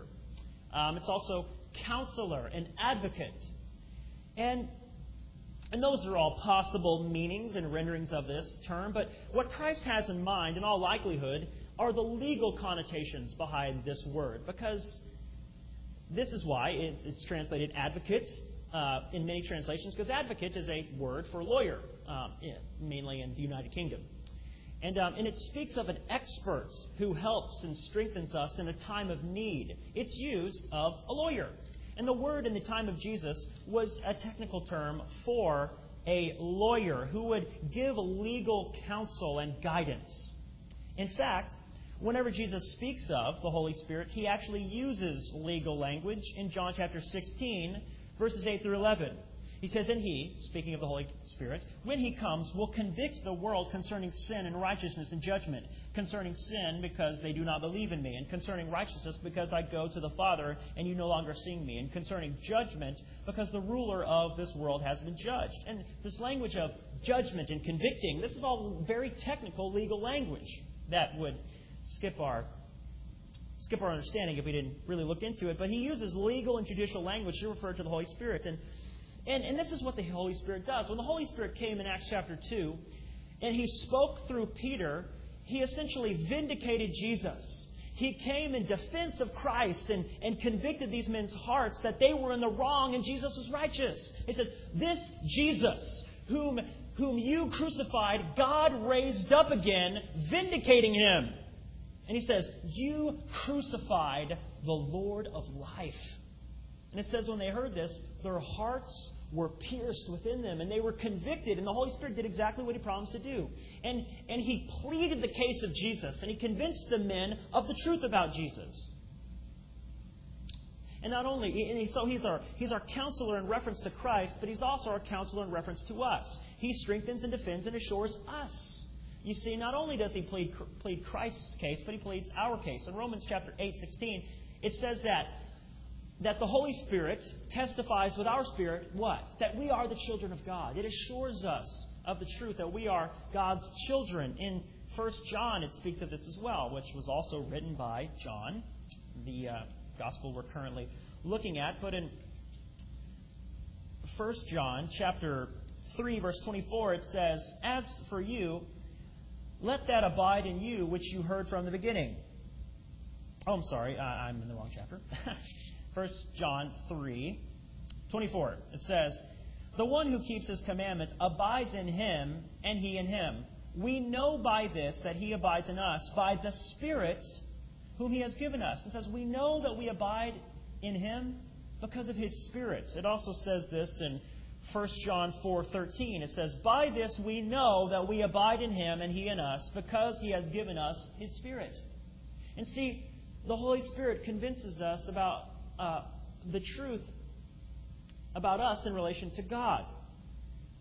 Um, it's also counselor, an advocate. And, and those are all possible meanings and renderings of this term, but what Christ has in mind, in all likelihood, are the legal connotations behind this word, because this is why it's translated advocate uh, in many translations, because advocate is a word for lawyer, um, mainly in the United Kingdom. And, um, and it speaks of an expert who helps and strengthens us in a time of need. It's used of a lawyer. And the word in the time of Jesus was a technical term for a lawyer who would give legal counsel and guidance. In fact, whenever Jesus speaks of the Holy Spirit, he actually uses legal language in John chapter 16, verses 8 through 11. He says, And he, speaking of the Holy Spirit, when he comes, will convict the world concerning sin and righteousness and judgment. Concerning sin, because they do not believe in me. And concerning righteousness, because I go to the Father, and you no longer see me. And concerning judgment, because the ruler of this world has been judged. And this language of judgment and convicting, this is all very technical legal language that would skip our skip our understanding if we didn't really look into it. But he uses legal and judicial language to refer to the Holy Spirit. And and, and this is what the Holy Spirit does. When the Holy Spirit came in Acts chapter 2, and he spoke through Peter, he essentially vindicated Jesus. He came in defense of Christ and, and convicted these men's hearts that they were in the wrong and Jesus was righteous. He says, This Jesus, whom, whom you crucified, God raised up again, vindicating him. And he says, You crucified the Lord of life. And it says when they heard this, their hearts were pierced within them and they were convicted. And the Holy Spirit did exactly what He promised to do. And, and He pleaded the case of Jesus and He convinced the men of the truth about Jesus. And not only, and so he's our, he's our counselor in reference to Christ, but he's also our counselor in reference to us. He strengthens and defends and assures us. You see, not only does he plead, plead Christ's case, but he pleads our case. In Romans chapter 8, 16, it says that, that the Holy Spirit testifies with our spirit what? That we are the children of God. It assures us of the truth that we are God's children. In 1 John, it speaks of this as well, which was also written by John, the uh, gospel we're currently looking at. But in 1 John chapter 3 verse 24 it says, "As for you, let that abide in you which you heard from the beginning." Oh, I'm sorry, uh, I'm in the wrong chapter. 1 John 3 24. It says, "The one who keeps his commandment abides in him, and he in him. We know by this that he abides in us by the Spirit whom he has given us. It says, We know that we abide in him because of his spirits. It also says this in 1 John 4:13. It says, "By this we know that we abide in him and he in us, because he has given us his spirit." And see, the Holy Spirit convinces us about uh, the truth about us in relation to God.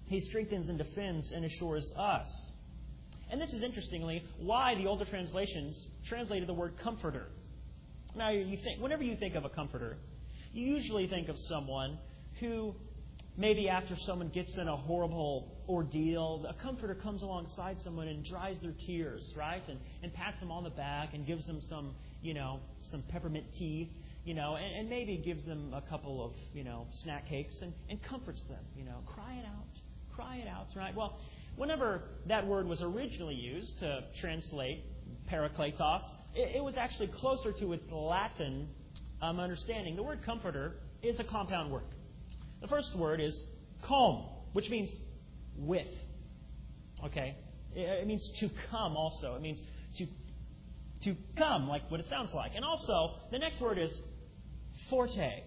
He strengthens and defends and assures us. And this is interestingly why the older translations translated the word comforter. Now, you think, whenever you think of a comforter, you usually think of someone who maybe after someone gets in a horrible ordeal, a comforter comes alongside someone and dries their tears, right? And, and pats them on the back and gives them some, you know, some peppermint tea, you know, and, and maybe gives them a couple of, you know, snack cakes and, and comforts them, you know, cry it out, cry it out, right? Well, Whenever that word was originally used to translate parakletos, it, it was actually closer to its Latin um, understanding. The word comforter is a compound word. The first word is come, which means with. Okay? It, it means to come also. It means to to come, like what it sounds like. And also, the next word is forte.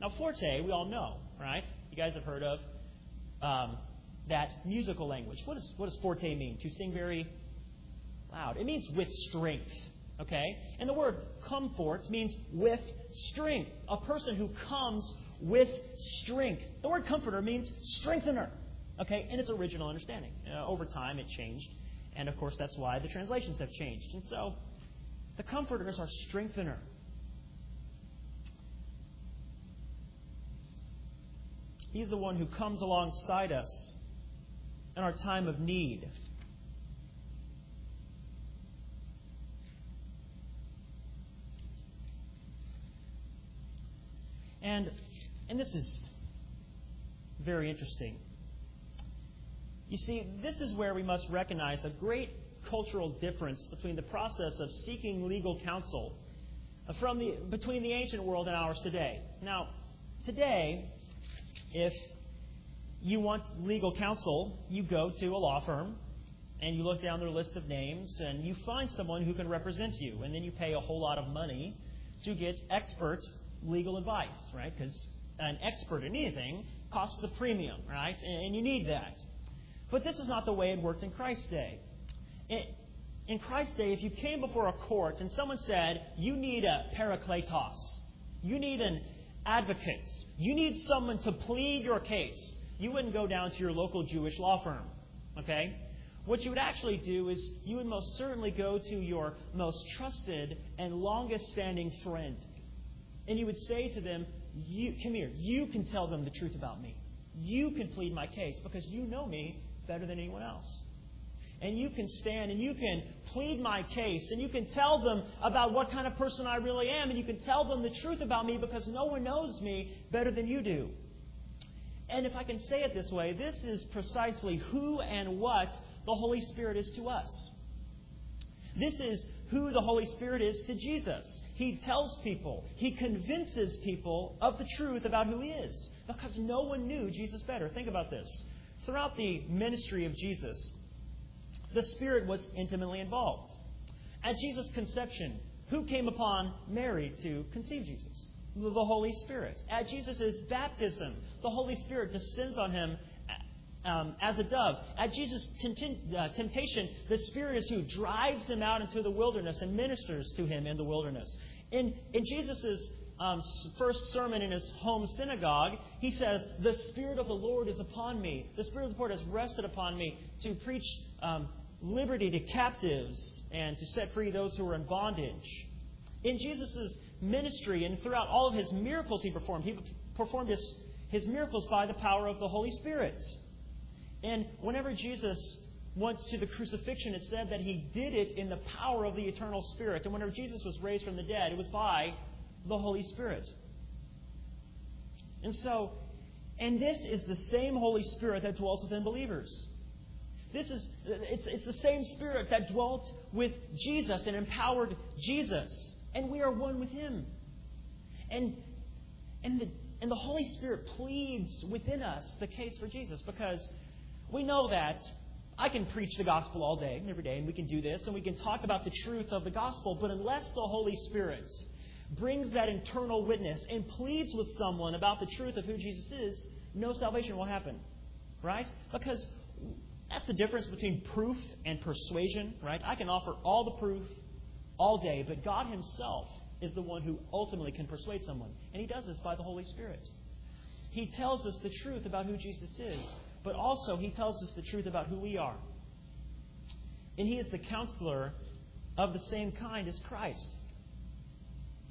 Now, forte, we all know, right? You guys have heard of um, that musical language. What, is, what does forte mean? To sing very loud. It means with strength. Okay? And the word comfort means with strength. A person who comes with strength. The word comforter means strengthener. Okay? In its original understanding. Uh, over time, it changed. And of course, that's why the translations have changed. And so, the comforters are strengthener. He's the one who comes alongside us in our time of need. And, and this is very interesting. You see, this is where we must recognize a great cultural difference between the process of seeking legal counsel uh, from the, between the ancient world and ours today. Now, today, if you want legal counsel, you go to a law firm and you look down their list of names and you find someone who can represent you. And then you pay a whole lot of money to get expert legal advice, right? Because an expert in anything costs a premium, right? And you need that. But this is not the way it worked in Christ's day. In Christ's day, if you came before a court and someone said, you need a parakletos, you need an advocate, you need someone to plead your case, you wouldn't go down to your local Jewish law firm. Okay? What you would actually do is you would most certainly go to your most trusted and longest standing friend. And you would say to them, you, Come here, you can tell them the truth about me. You can plead my case because you know me better than anyone else. And you can stand and you can plead my case and you can tell them about what kind of person I really am and you can tell them the truth about me because no one knows me better than you do. And if I can say it this way, this is precisely who and what the Holy Spirit is to us. This is who the Holy Spirit is to Jesus. He tells people, He convinces people of the truth about who He is because no one knew Jesus better. Think about this. Throughout the ministry of Jesus, the Spirit was intimately involved. At Jesus' conception, who came upon Mary to conceive Jesus? the Holy Spirit. At Jesus' baptism, the Holy Spirit descends on him um, as a dove. At Jesus' uh, temptation, the Spirit is who drives him out into the wilderness and ministers to him in the wilderness. In, in Jesus' um, first sermon in his home synagogue, he says, The Spirit of the Lord is upon me. The Spirit of the Lord has rested upon me to preach um, liberty to captives and to set free those who are in bondage. In Jesus' ministry and throughout all of his miracles he performed, he performed his, his miracles by the power of the Holy Spirit. And whenever Jesus went to the crucifixion, it said that he did it in the power of the eternal Spirit. And whenever Jesus was raised from the dead, it was by the Holy Spirit. And so, and this is the same Holy Spirit that dwells within believers. This is it's, it's the same Spirit that dwelt with Jesus and empowered Jesus. And we are one with Him. And and the and the Holy Spirit pleads within us the case for Jesus because we know that I can preach the gospel all day, and every day, and we can do this, and we can talk about the truth of the gospel, but unless the Holy Spirit brings that internal witness and pleads with someone about the truth of who Jesus is, no salvation will happen. Right? Because that's the difference between proof and persuasion, right? I can offer all the proof all day, but God Himself is the one who ultimately can persuade someone. And He does this by the Holy Spirit. He tells us the truth about who Jesus is, but also He tells us the truth about who we are. And He is the counselor of the same kind as Christ.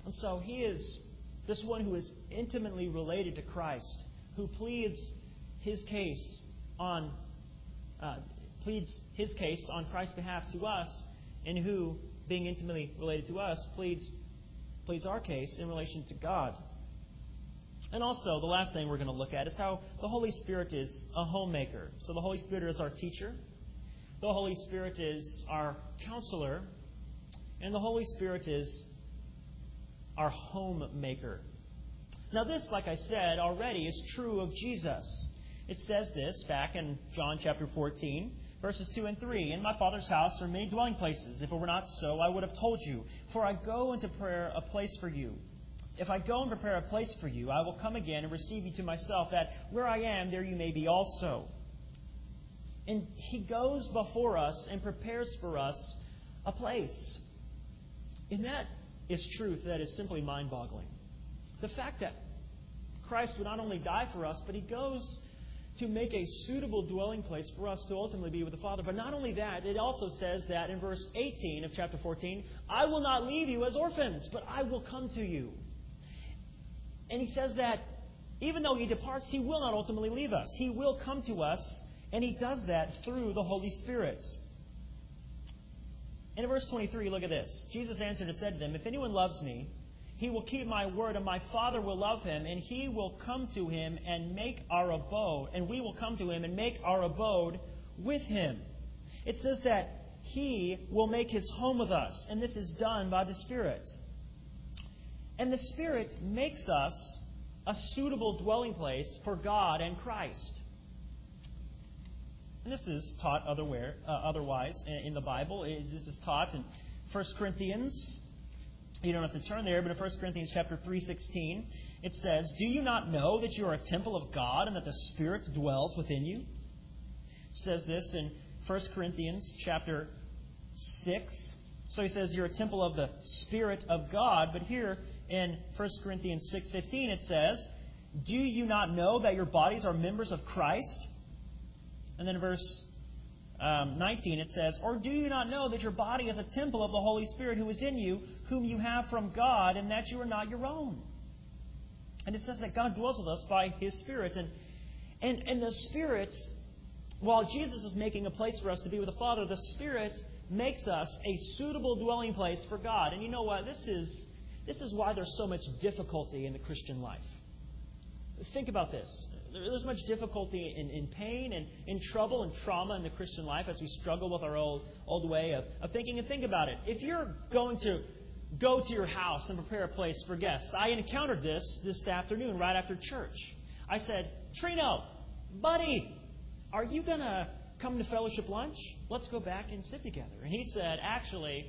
And so he is this one who is intimately related to Christ, who pleads his case on uh, pleads his case on Christ's behalf to us, and who, being intimately related to us, pleads pleads our case in relation to God. And also, the last thing we're going to look at is how the Holy Spirit is a homemaker. So the Holy Spirit is our teacher, the Holy Spirit is our counselor, and the Holy Spirit is our homemaker. Now, this, like I said already, is true of Jesus. It says this back in John chapter 14, verses 2 and 3. In my Father's house are many dwelling places. If it were not so, I would have told you. For I go into prayer a place for you. If I go and prepare a place for you, I will come again and receive you to myself, that where I am, there you may be also. And he goes before us and prepares for us a place. And that is truth that is simply mind boggling. The fact that Christ would not only die for us, but he goes to make a suitable dwelling place for us to ultimately be with the Father. But not only that, it also says that in verse 18 of chapter 14, I will not leave you as orphans, but I will come to you. And he says that even though he departs, he will not ultimately leave us. He will come to us, and he does that through the Holy Spirit. In verse 23, look at this. Jesus answered and said to them, If anyone loves me, he will keep my word, and my Father will love him, and he will come to him and make our abode, and we will come to him and make our abode with him. It says that he will make his home with us, and this is done by the Spirit. And the Spirit makes us a suitable dwelling place for God and Christ. And this is taught uh, otherwise in the Bible. This is taught in 1 Corinthians. You don't have to turn there, but in 1 Corinthians chapter 3:16, it says, "Do you not know that you are a temple of God and that the Spirit dwells within you?" It says this in 1 Corinthians chapter 6. So he says you're a temple of the Spirit of God, but here in 1 Corinthians 6:15 it says, "Do you not know that your bodies are members of Christ?" And then verse um, 19 it says, Or do you not know that your body is a temple of the Holy Spirit who is in you, whom you have from God, and that you are not your own? And it says that God dwells with us by His Spirit. And, and, and the Spirit, while Jesus is making a place for us to be with the Father, the Spirit makes us a suitable dwelling place for God. And you know what? This is, this is why there's so much difficulty in the Christian life. Think about this. There's much difficulty in, in pain and in trouble and trauma in the Christian life as we struggle with our old, old way of, of thinking. And think about it. If you're going to go to your house and prepare a place for guests, I encountered this this afternoon right after church. I said, Trino, buddy, are you going to come to fellowship lunch? Let's go back and sit together. And he said, actually,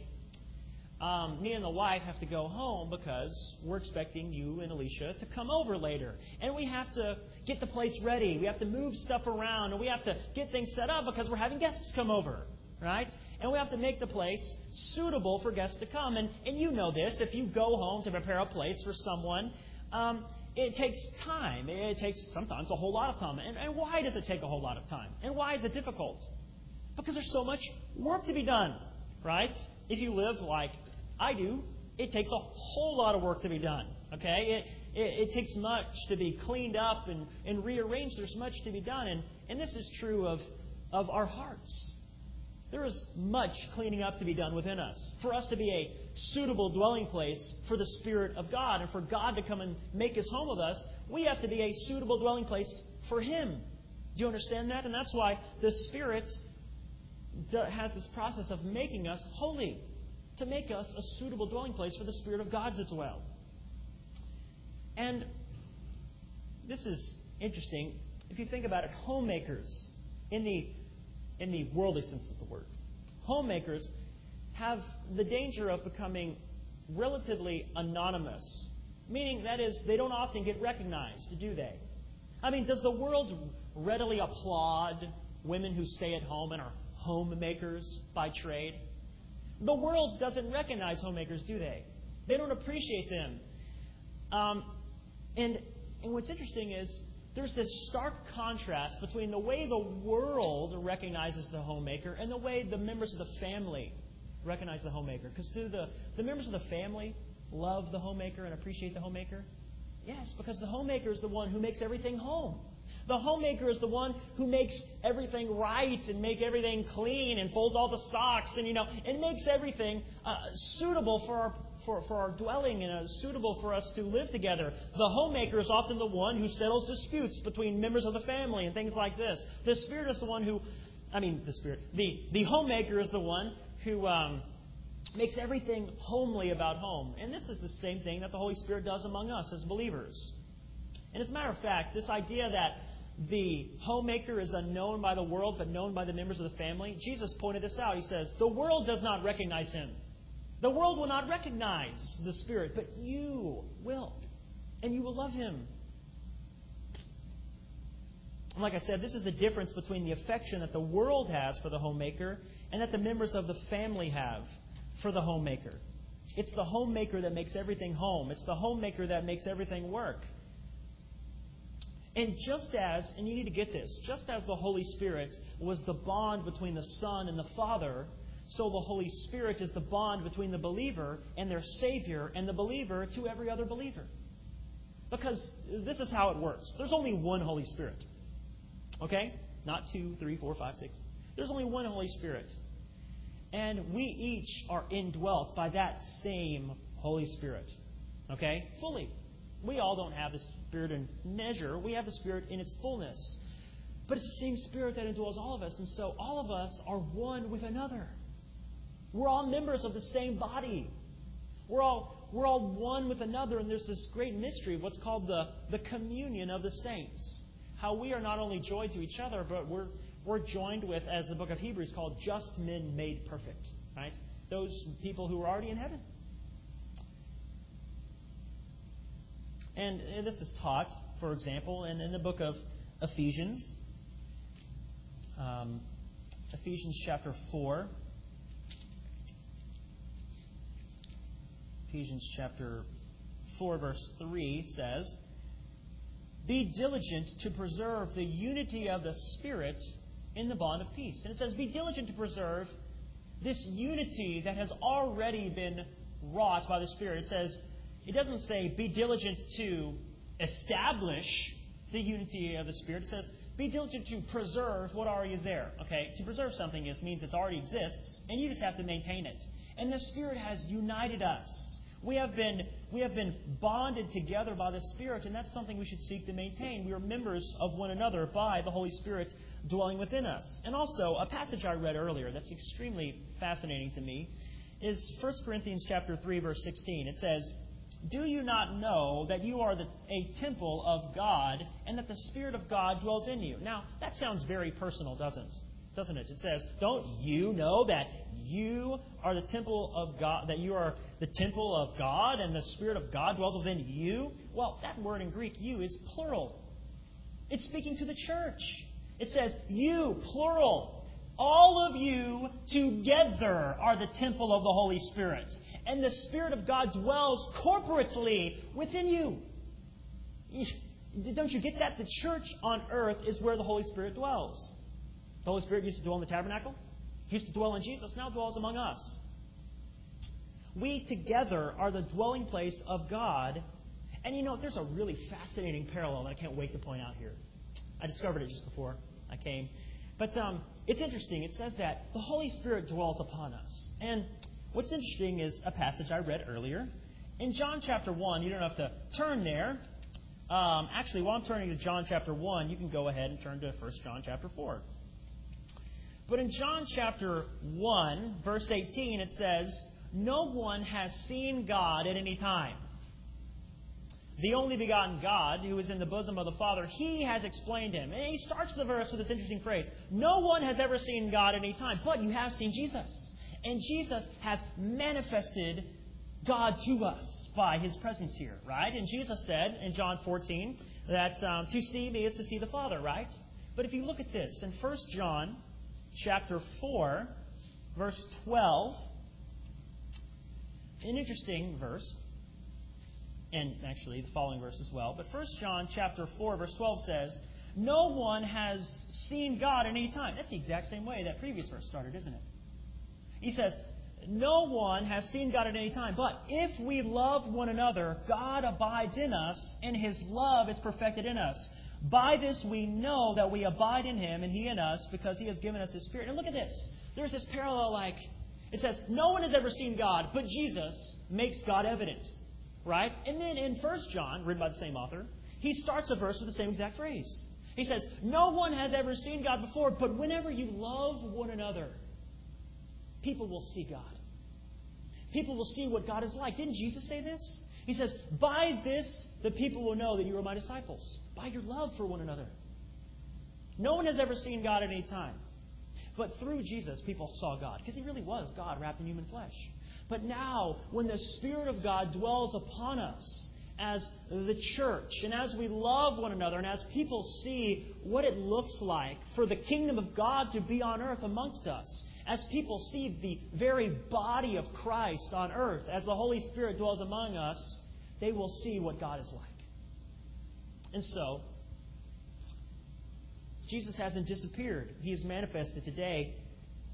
um, me and the wife have to go home because we're expecting you and Alicia to come over later. And we have to get the place ready. We have to move stuff around. And we have to get things set up because we're having guests come over. Right? And we have to make the place suitable for guests to come. And, and you know this. If you go home to prepare a place for someone, um, it takes time. It takes sometimes a whole lot of time. And, and why does it take a whole lot of time? And why is it difficult? Because there's so much work to be done, right? If you live like I do, it takes a whole lot of work to be done. Okay? It, it, it, takes much to be cleaned up and, and rearranged. There's much to be done. And, and this is true of, of our hearts. There is much cleaning up to be done within us. For us to be a suitable dwelling place for the Spirit of God and for God to come and make His home with us, we have to be a suitable dwelling place for Him. Do you understand that? And that's why the Spirit has this process of making us holy to make us a suitable dwelling place for the Spirit of God to dwell. And this is interesting. If you think about it, homemakers, in the, in the worldly sense of the word, homemakers have the danger of becoming relatively anonymous. Meaning, that is, they don't often get recognized, do they? I mean, does the world readily applaud women who stay at home and are homemakers by trade? The world doesn't recognize homemakers, do they? They don't appreciate them. Um, and, and what's interesting is there's this stark contrast between the way the world recognizes the homemaker and the way the members of the family recognize the homemaker. Because do the, the members of the family love the homemaker and appreciate the homemaker? Yes, because the homemaker is the one who makes everything home. The homemaker is the one who makes everything right and make everything clean and folds all the socks and you know and makes everything uh, suitable for our for, for our dwelling and uh, suitable for us to live together. The homemaker is often the one who settles disputes between members of the family and things like this. The spirit is the one who, I mean, the spirit, the the homemaker is the one who. Um, makes everything homely about home. And this is the same thing that the Holy Spirit does among us as believers. And as a matter of fact, this idea that the homemaker is unknown by the world, but known by the members of the family. Jesus pointed this out. He says, The world does not recognize him. The world will not recognize the Spirit, but you will. And you will love him. And like I said, this is the difference between the affection that the world has for the homemaker and that the members of the family have for the homemaker. It's the homemaker that makes everything home. It's the homemaker that makes everything work. And just as, and you need to get this, just as the Holy Spirit was the bond between the Son and the Father, so the Holy Spirit is the bond between the believer and their Savior and the believer to every other believer. Because this is how it works there's only one Holy Spirit. Okay? Not two, three, four, five, six. There's only one Holy Spirit. And we each are indwelt by that same Holy Spirit. Okay? Fully. We all don't have the Spirit in measure. We have the Spirit in its fullness. But it's the same Spirit that indwells all of us. And so all of us are one with another. We're all members of the same body. We're all, we're all one with another. And there's this great mystery, of what's called the, the communion of the saints. How we are not only joined to each other, but we're, we're joined with, as the book of Hebrews called, just men made perfect. Right? Those people who are already in heaven. And this is taught, for example, in, in the book of Ephesians. Um, Ephesians chapter 4. Ephesians chapter 4, verse 3 says, Be diligent to preserve the unity of the Spirit in the bond of peace. And it says, Be diligent to preserve this unity that has already been wrought by the Spirit. It says, it doesn't say be diligent to establish the unity of the Spirit. It says be diligent to preserve what already is there. Okay? To preserve something is, means it already exists, and you just have to maintain it. And the Spirit has united us. We have been we have been bonded together by the Spirit, and that's something we should seek to maintain. We are members of one another by the Holy Spirit dwelling within us. And also, a passage I read earlier that's extremely fascinating to me is 1 Corinthians chapter 3 verse 16. It says, do you not know that you are the, a temple of God and that the Spirit of God dwells in you? Now, that sounds very personal, doesn't it? Doesn't it? It says, Don't you know that you are the temple of God, that you are the temple of God and the Spirit of God dwells within you? Well, that word in Greek, you, is plural. It's speaking to the church. It says, You, plural. All of you together are the temple of the Holy Spirit. And the Spirit of God dwells corporately within you. Don't you get that? The church on earth is where the Holy Spirit dwells. The Holy Spirit used to dwell in the tabernacle, he used to dwell in Jesus, now dwells among us. We together are the dwelling place of God. And you know, there's a really fascinating parallel that I can't wait to point out here. I discovered it just before I came. But um, it's interesting. It says that the Holy Spirit dwells upon us. And what's interesting is a passage I read earlier. In John chapter 1, you don't have to turn there. Um, actually, while I'm turning to John chapter 1, you can go ahead and turn to 1 John chapter 4. But in John chapter 1, verse 18, it says, No one has seen God at any time. The only begotten God, who is in the bosom of the Father, he has explained him. And he starts the verse with this interesting phrase No one has ever seen God at any time, but you have seen Jesus. And Jesus has manifested God to us by his presence here, right? And Jesus said in John 14 that um, to see me is to see the Father, right? But if you look at this in 1 John chapter 4, verse 12. An interesting verse, and actually the following verse as well. But 1 John chapter 4, verse 12 says, No one has seen God at any time. That's the exact same way that previous verse started, isn't it? He says, No one has seen God at any time. But if we love one another, God abides in us, and his love is perfected in us. By this we know that we abide in him and he in us because he has given us his spirit. And look at this. There's this parallel like it says, No one has ever seen God, but Jesus makes God evident. Right? And then in 1 John, written by the same author, he starts a verse with the same exact phrase. He says, No one has ever seen God before, but whenever you love one another, people will see God. People will see what God is like. Didn't Jesus say this? He says, By this the people will know that you are my disciples by your love for one another. No one has ever seen God at any time. But through Jesus, people saw God because he really was God wrapped in human flesh. But now, when the Spirit of God dwells upon us as the church, and as we love one another, and as people see what it looks like for the kingdom of God to be on earth amongst us, as people see the very body of Christ on earth, as the Holy Spirit dwells among us, they will see what God is like. And so, Jesus hasn't disappeared. He is manifested today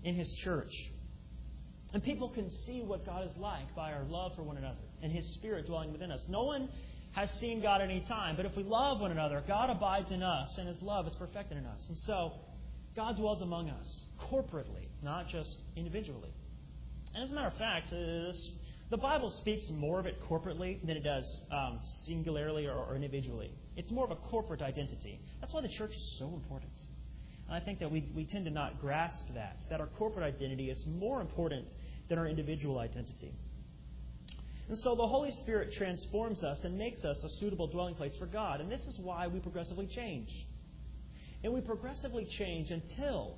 in His church. And people can see what God is like by our love for one another and His Spirit dwelling within us. No one has seen God at any time, but if we love one another, God abides in us and His love is perfected in us. And so, God dwells among us corporately, not just individually. And as a matter of fact, uh, this the Bible speaks more of it corporately than it does um, singularly or, or, individually. It's more of a corporate identity. That's why the church is so important. And I think that we, we tend to not grasp that, that our corporate identity is more important than our individual identity. And so the Holy Spirit transforms us and makes us a suitable dwelling place for God. And this is why we progressively change. And we progressively change until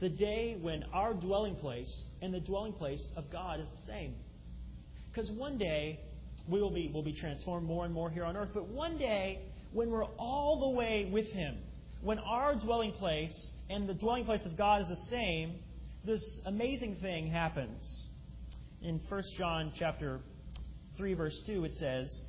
the day when our dwelling place and the dwelling place of God is the same. Because one day we will be, will be transformed more and more here on earth. But one day, when we're all the way with Him, when our dwelling place and the dwelling place of God is the same, this amazing thing happens. In 1 John chapter 3, verse 2, it says,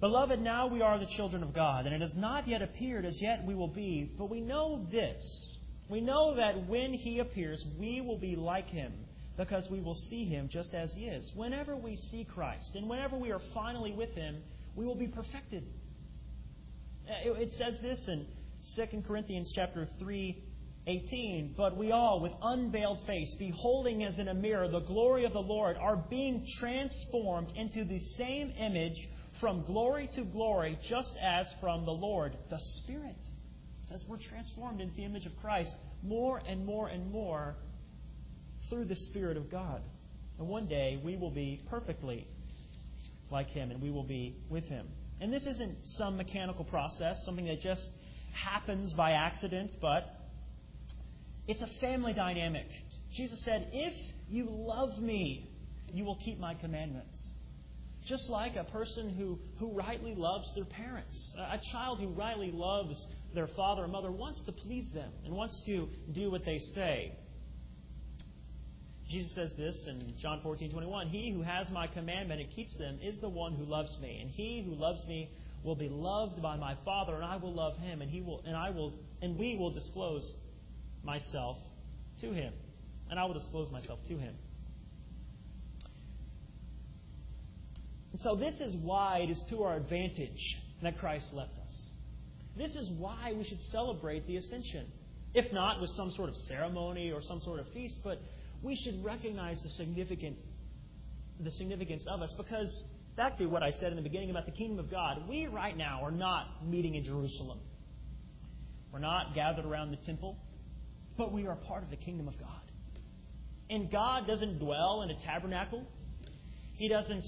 Beloved, now we are the children of God, and it has not yet appeared as yet we will be, but we know this. We know that when He appears, we will be like Him because we will see him just as he is. Whenever we see Christ and whenever we are finally with him, we will be perfected. Uh, it says this in 2 Corinthians chapter 3, 18. But we all, with unveiled face, beholding as in a mirror the glory of the Lord, are being transformed into the same image from glory to glory, just as from the Lord, the Spirit. As we're transformed into the image of Christ more and more and more through the Spirit of God. And one day we will be perfectly like Him and we will be with Him. And this isn't some mechanical process, something that just happens by accident, but It's a family dynamic. Jesus said, If you love me, you will keep my commandments. Just like a person who, who rightly loves their parents. A child who rightly loves their father or mother wants to please them and wants to do what they say. Jesus says this in John 14, 21. He who has my commandment and keeps them is the one who loves me. And he who loves me will be loved by my Father, and I will love him, and he will and I will and we will disclose myself to him. And I will disclose myself to him. And so this is why it is to our advantage that Christ left us. This is why we should celebrate the ascension. If not with some sort of ceremony or some sort of feast, but we should recognize the significance, the significance of us because back to what I said in the beginning about the kingdom of God, we right now are not meeting in Jerusalem. We're not gathered around the temple, but we are part of the kingdom of God. And God doesn't dwell in a tabernacle. He doesn't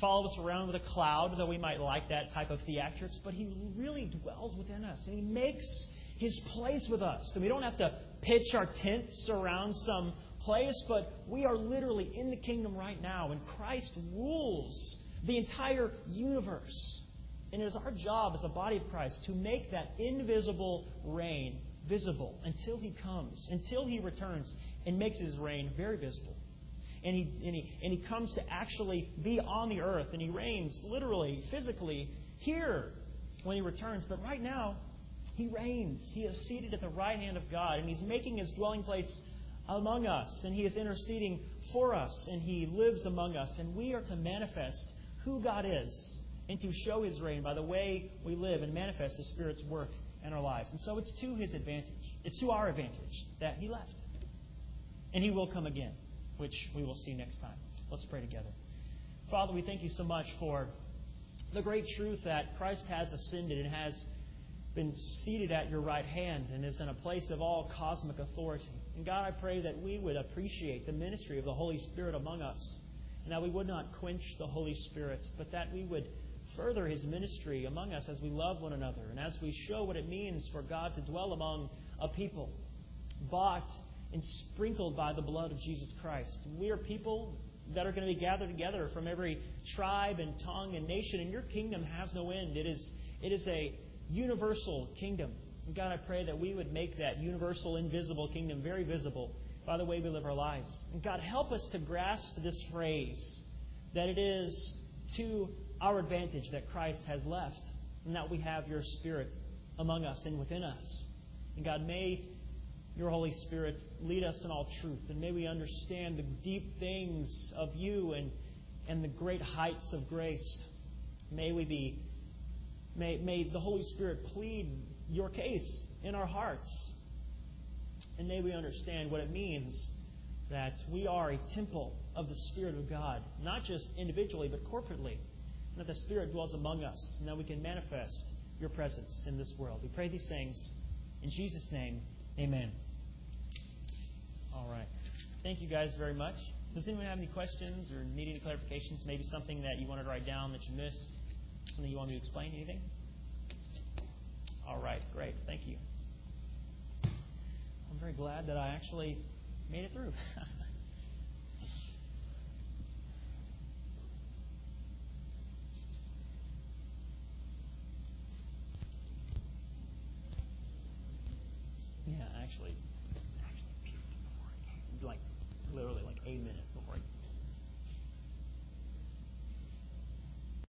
follow us around with a cloud, though we might like that type of theatrics, but He really dwells within us. And He makes His place with us. And we don't have to pitch our tents around some place, but we are literally in the kingdom right now, and Christ rules the entire universe. And it is our job as the body of Christ to make that invisible reign visible until he comes, until he returns and makes his reign very visible. And he, and, he, and he comes to actually be on the earth, and he reigns literally, physically, here when he returns. But right now, he reigns. He is seated at the right hand of God, and he's making his dwelling place among us, and He is interceding for us, and He lives among us. And we are to manifest who God is and to show His reign by the way we live and manifest the Spirit's work in our lives. And so it's to His advantage, it's to our advantage that He left. And He will come again, which we will see next time. Let's pray together. Father, we thank you so much for the great truth that Christ has ascended and has been seated at your right hand and is in a place of all cosmic authority. And God, I pray that we would appreciate the ministry of the Holy Spirit among us, and that we would not quench the Holy Spirit, but that we would further his ministry among us as we love one another and as we show what it means for God to dwell among a people bought and sprinkled by the blood of Jesus Christ. We are people that are going to be gathered together from every tribe and tongue and nation, and your kingdom has no end. It is, it is a universal kingdom. And God, I pray that we would make that universal, invisible kingdom very visible by the way we live our lives. And God, help us to grasp this phrase that it is to our advantage that Christ has left and that we have your Spirit among us and within us. And God, may your Holy Spirit lead us in all truth, and may we understand the deep things of you and, and the great heights of grace. May we be May, may the Holy Spirit plead your case in our hearts. And may we understand what it means that we are a temple of the Spirit of God, not just individually, but corporately. And that the Spirit dwells among us, and that we can manifest your presence in this world. We pray these things in Jesus' name. Amen. All right. Thank you guys very much. Does anyone have any questions or need any clarifications? Maybe something that you wanted to write down that you missed? Something you want me to explain? Anything? All right, great. Thank you. I'm very glad that I actually made it through. yeah, actually, actually, like literally like eight minutes